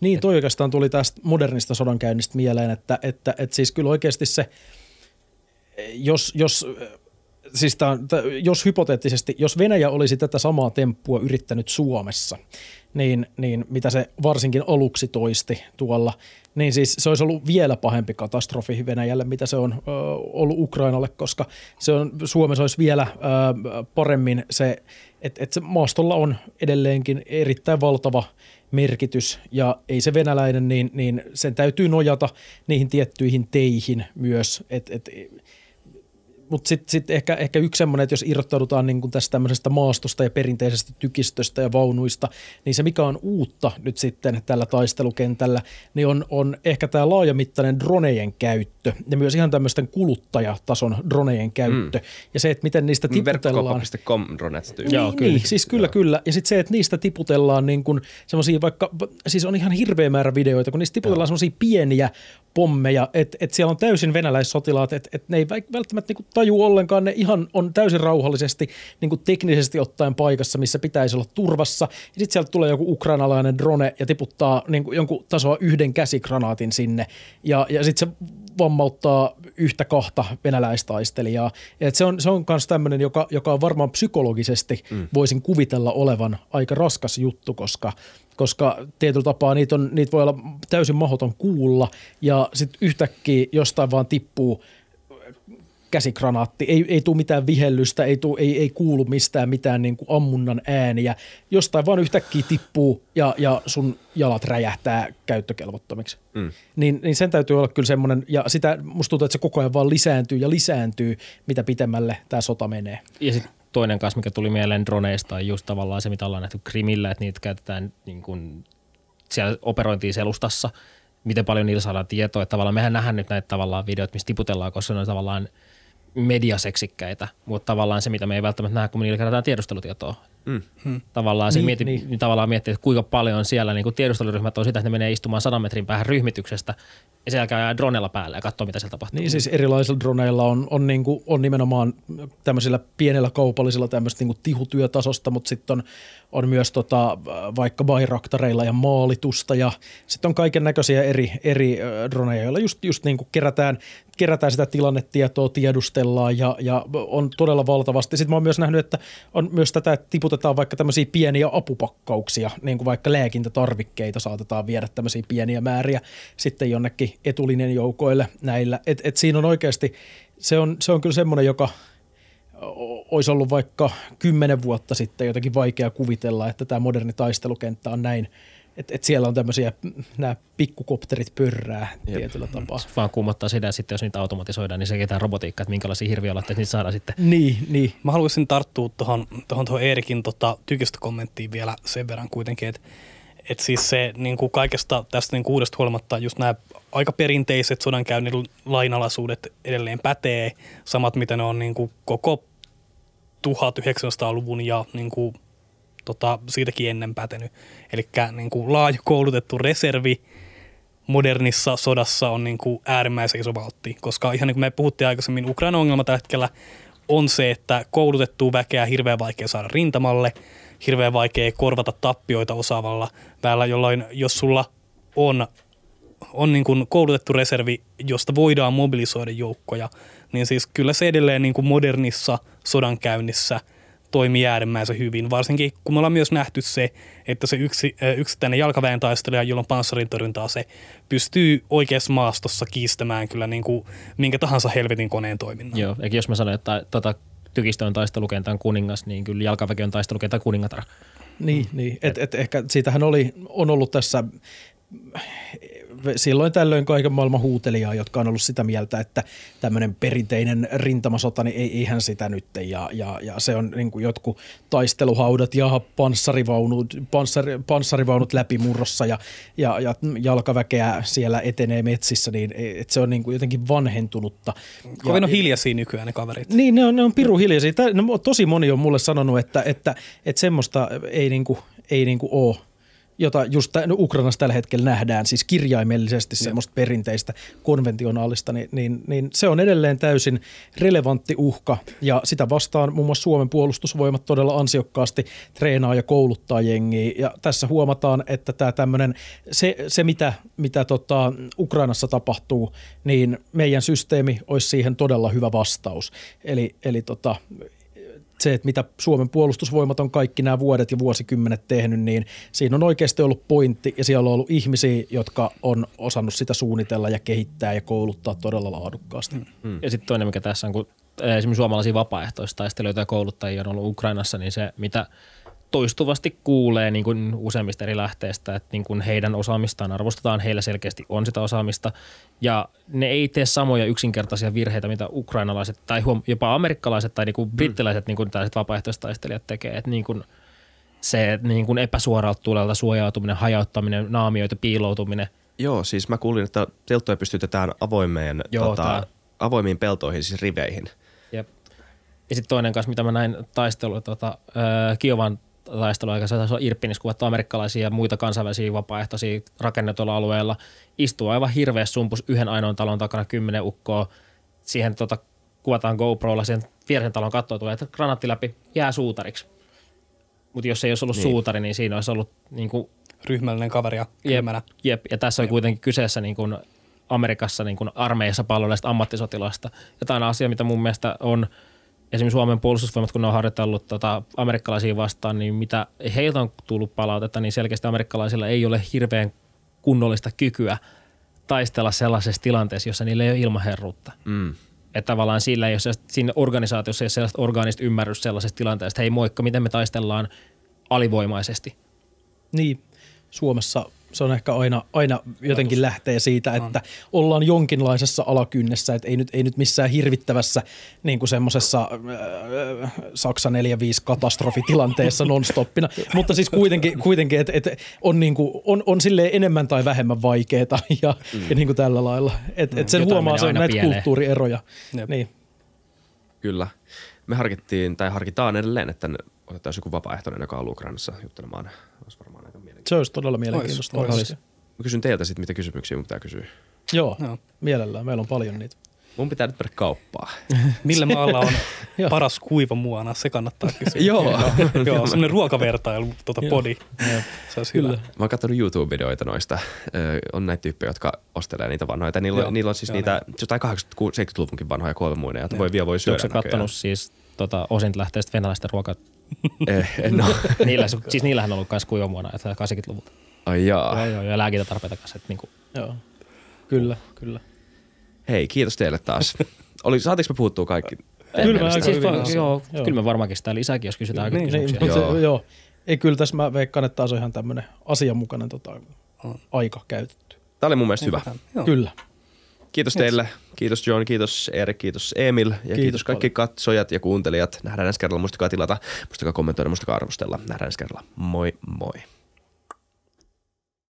Niin, toi oikeastaan tuli tästä modernista sodankäynnistä mieleen, että, että, että siis kyllä oikeasti se, jos, jos siis tämän, jos hypoteettisesti, jos Venäjä olisi tätä samaa temppua yrittänyt Suomessa, niin, niin mitä se varsinkin aluksi toisti tuolla, niin siis se olisi ollut vielä pahempi katastrofi Venäjälle, mitä se on ö, ollut Ukrainalle, koska se on, Suomessa olisi vielä ö, paremmin se, että et maastolla on edelleenkin erittäin valtava merkitys ja ei se venäläinen, niin, niin sen täytyy nojata niihin tiettyihin teihin myös, että et, mutta sitten sit ehkä, ehkä yksi semmoinen, että jos irrottaudutaan niin kuin tästä tämmöisestä maastosta ja perinteisestä tykistöstä ja vaunuista, niin se mikä on uutta nyt sitten tällä taistelukentällä, niin on, on ehkä tämä laajamittainen dronejen käyttö ja myös ihan tämmöisten kuluttajatason dronejen käyttö. Mm. Ja se, että miten niistä Niin tiputellaan. Verkkokauppa.com dronet Niin, Joo, kyllä. Niin, siis kyllä, kyllä. Ja sitten se, että niistä tiputellaan niin kuin semmoisia vaikka, siis on ihan hirveä määrä videoita, kun niistä tiputellaan semmoisia pieniä pommeja, että et siellä on täysin venäläissotilaat, että et ne ei välttämättä niinku taju ollenkaan, ne ihan on täysin rauhallisesti niinku teknisesti ottaen paikassa, missä pitäisi olla turvassa. Ja sitten sieltä tulee joku ukrainalainen drone ja tiputtaa niinku jonkun tasoa yhden käsikranaatin sinne. Ja, ja sitten se vammauttaa yhtä kahta venäläistaistelijaa. Ja et se on, se on myös tämmöinen, joka, joka on varmaan psykologisesti mm. voisin kuvitella olevan aika raskas juttu, koska koska tietyllä tapaa niitä, on, niitä voi olla täysin mahdoton kuulla ja sitten yhtäkkiä jostain vaan tippuu käsikranaatti, ei, ei tule mitään vihellystä, ei, tuu, ei, ei kuulu mistään mitään niin kuin ammunnan ääniä, jostain vaan yhtäkkiä tippuu ja, ja sun jalat räjähtää käyttökelvottomiksi. Mm. Niin, niin sen täytyy olla kyllä semmoinen, ja sitä musta tuntuu, että se koko ajan vaan lisääntyy ja lisääntyy, mitä pitemmälle tämä sota menee. Ja sitten toinen kanssa, mikä tuli mieleen droneista, on just tavallaan se, mitä ollaan nähty Krimillä, että niitä käytetään niin kuin siellä operointiin selustassa, miten paljon niillä saadaan tietoa. Että tavallaan mehän nähdään nyt näitä tavallaan videoita, missä tiputellaan, koska ne on tavallaan mediaseksikkäitä, mutta tavallaan se, mitä me ei välttämättä nähdä, kun me niillä kerätään tiedustelutietoa. Mm. Tavallaan, Niin, niin, mieti, niin. niin. tavallaan miettii, että kuinka paljon siellä niin tiedusteluryhmät on sitä, että ne menee istumaan sadan metrin päähän ryhmityksestä ja siellä käy dronella päällä ja katsoo, mitä siellä tapahtuu. Niin siis erilaisilla droneilla on, on, niinku, on nimenomaan tämmöisillä pienellä kaupallisilla tämmöistä niinku tihutyötasosta, mutta sitten on, on myös tota, vaikka Bayraktareilla ja maalitusta ja sitten on kaiken näköisiä eri, eri droneja, joilla just, just niinku kerätään, kerätään sitä tilannetietoa, tiedustellaan ja, ja on todella valtavasti. Sitten mä oon myös nähnyt, että on myös tätä, että tiputetaan vaikka tämmöisiä pieniä apupakkauksia, niin kuin vaikka lääkintätarvikkeita saatetaan viedä tämmöisiä pieniä määriä sitten jonnekin etulinjan joukoille näillä. Et, et siinä on oikeasti, se on, se on kyllä semmoinen, joka olisi ollut vaikka kymmenen vuotta sitten jotenkin vaikea kuvitella, että tämä moderni taistelukenttä on näin, että et siellä on tämmöisiä, nämä pikkukopterit pörrää Jep. tietyllä tapaa. vaan kuumottaa sitä, että sitten jos niitä automatisoidaan, niin se ketään robotiikkaa, että minkälaisia hirviölaitteita niitä saadaan sitten. Niin, niin. Mä haluaisin tarttua tuohon tohon, tohon Eerikin tota, tykistökommenttiin vielä sen verran kuitenkin, että et siis se niin kuin kaikesta tästä niin kuin uudesta huolimatta just nämä aika perinteiset sodankäynnin lainalaisuudet edelleen pätee, samat mitä ne on niin kuin koko 1900-luvun ja niin kuin, tota, siitäkin ennen pätenyt. Eli niin laaja koulutettu reservi modernissa sodassa on niin kuin äärimmäisen iso valtti, koska ihan niin kuin me puhuttiin aikaisemmin, Ukrainan ongelma tällä hetkellä on se, että koulutettua väkeä hirveän vaikea saada rintamalle, hirveän vaikea korvata tappioita osaavalla väellä, jolloin jos sulla on, on niin kuin koulutettu reservi, josta voidaan mobilisoida joukkoja, niin siis kyllä se edelleen niin kuin modernissa sodankäynnissä toimii äärimmäisen hyvin, varsinkin kun me ollaan myös nähty se, että se yksi, yksittäinen jalkaväen taistelija, jolla on panssarintorjuntaa, se pystyy oikeassa maastossa kiistämään kyllä niin kuin minkä tahansa helvetin koneen toiminnan. Joo, eikä jos mä sanon, että tota, tykistö on taistelukentän kuningas, niin kyllä jalkaväki on taistelukentän kuningatar. Niin, niin. Et, et ehkä siitähän oli, on ollut tässä silloin tällöin kaiken maailman huutelijaa, jotka on ollut sitä mieltä, että tämmöinen perinteinen rintamasota, niin ei, eihän sitä nyt. Ja, ja, ja se on niin kuin jotkut taisteluhaudat ja panssarivaunut, panssari, panssarivaunut läpimurrossa ja, ja, ja jalkaväkeä siellä etenee metsissä, niin et se on niin kuin jotenkin vanhentunutta. Kovin ja, on hiljaisia nykyään ne kaverit. niin, ne on, ne on piru hiljaisia. Tää, no, tosi moni on mulle sanonut, että, että, että semmoista ei, niinku, ei niinku ole jota just no Ukrainassa tällä hetkellä nähdään, siis kirjaimellisesti semmoista perinteistä konventionaalista, niin, niin, niin se on edelleen täysin relevantti uhka. Ja sitä vastaan muun muassa Suomen puolustusvoimat todella ansiokkaasti treenaa ja kouluttaa jengiä. Ja tässä huomataan, että tämä tämmöinen, se, se mitä, mitä tota Ukrainassa tapahtuu, niin meidän systeemi olisi siihen todella hyvä vastaus. Eli, eli tota, se, että mitä Suomen puolustusvoimat on kaikki nämä vuodet ja vuosikymmenet tehnyt, niin siinä on oikeasti ollut pointti ja siellä on ollut ihmisiä, jotka on osannut sitä suunnitella ja kehittää ja kouluttaa todella laadukkaasti. Hmm. Ja sitten toinen, mikä tässä on, kun esimerkiksi suomalaisia vapaaehtoistaistelijoita ja kouluttajia on ollut Ukrainassa, niin se, mitä toistuvasti kuulee niin kuin useimmista eri lähteistä, että niin kuin heidän osaamistaan arvostetaan, heillä selkeästi on sitä osaamista ja ne ei tee samoja yksinkertaisia virheitä, mitä ukrainalaiset tai huom- jopa amerikkalaiset tai niin kuin brittiläiset niin kuin tällaiset vapaaehtoistaistelijat tekee, että niin kuin se niin kuin epäsuoralta tulelta suojautuminen, hajauttaminen, naamioita, piiloutuminen. Joo, siis mä kuulin, että telttoja pystytetään avoimeen, Joo, tota, tää- avoimiin peltoihin, siis riveihin. Jep. Ja sitten toinen kanssa, mitä mä näin taistelu, tota, Kiovan taisteluaikana, se taisi olla Irpinissä kuvattu amerikkalaisia ja muita kansainvälisiä vapaaehtoisia rakennetuilla alueilla. Istuu aivan hirveä sumpus yhden ainoan talon takana kymmenen ukkoa. Siihen tota, kuvataan GoProlla, sen vierisen talon kattoa tulee, että granaatti läpi, jää suutariksi. Mutta jos ei olisi ollut Niin. niin. suutari, niin siinä olisi ollut niin kuin, Ryhmällinen kaveri ja jep, jep, ja tässä oli kuitenkin kyseessä niin kuin Amerikassa niin kuin armeijassa palvelleista ammattisotilasta. Ja tämä on asia, mitä mun mielestä on esimerkiksi Suomen puolustusvoimat, kun ne on harjoitellut tota, amerikkalaisia vastaan, niin mitä heiltä on tullut palautetta, niin selkeästi amerikkalaisilla ei ole hirveän kunnollista kykyä taistella sellaisessa tilanteessa, jossa niillä ei ole ilmaherruutta. Mm. Että tavallaan sillä ei ole siinä organisaatiossa ei ole sellaista orgaanista ymmärrystä sellaisesta tilanteesta, hei moikka, miten me taistellaan alivoimaisesti. Niin, Suomessa se on ehkä aina, aina jotenkin lähtee siitä, että ollaan jonkinlaisessa alakynnessä, että ei nyt, ei nyt missään hirvittävässä niin kuin semmoisessa äh, Saksa 4-5 katastrofitilanteessa nonstoppina, mutta siis kuitenkin, kuitenkin että et on, niin kuin, on, on silleen enemmän tai vähemmän vaikeaa ja, mm. ja niin kuin tällä lailla. Että et sen Jotain huomaa, se on näitä pieleen. kulttuurieroja. Jep. Niin. Kyllä. Me harkittiin, tai harkitaan edelleen, että otetaan joku vapaaehtoinen, joka on ollut Ukrainassa juttelemaan. Olisi varmaan aika mielenkiintoista. Se olisi todella mielenkiintoista. Ois, ois. Mä kysyn teiltä sitten, mitä kysymyksiä mun pitää kysyä. Joo, Joo. mielellään. Meillä on paljon niitä. Mun pitää nyt mennä kauppaan. Millä maalla on paras kuiva muona? Se kannattaa kysyä. Joo. Joo, semmoinen ruokavertailu, tota Joo. podi. Se olisi hyvä. Mä oon katsonut YouTube-videoita noista. Ö, on näitä tyyppejä, jotka ostelee niitä vanhoja. Niillä, niillä on siis Joo, niitä jotain 80-70-luvunkin vanhoja kuolemuineja, että voi vielä voi syödä Onko se näköjään. kattonut siis tota, osin lähteistä venäläisten ruokaa? Eh, en oo. Niillä, siis niillähän on ollut myös kuivamuona, että 80-luvulta. Ai jaa. Joo, joo, ja lääkintätarpeita kanssa. Että niinku, Joo. Kyllä, kyllä. Hei, kiitos teille taas. Oli, saatiinko me puhuttua kaikki? Kyllä aika siis, hyvin va- on. joo, Joo. kyllä me varmaankin sitä lisääkin, jos kysytään Niin, niin, Niin, kysymyksiä. mutta Joo. joo. joo. Ei kyllä tässä mä veikkaan, että taas on ihan tämmöinen asianmukainen tota, aika käytetty. Tämä oli mun mielestä hyvä. Joo. Kyllä. Kiitos teille. Kiitos John, kiitos Erik, kiitos Emil ja kiitos, kiitos kaikki katsojat ja kuuntelijat. Nähdään ensi kerralla. Muistakaa tilata, muistakaa kommentoida, muistakaa arvostella. Nähdään ensi kerralla. Moi moi.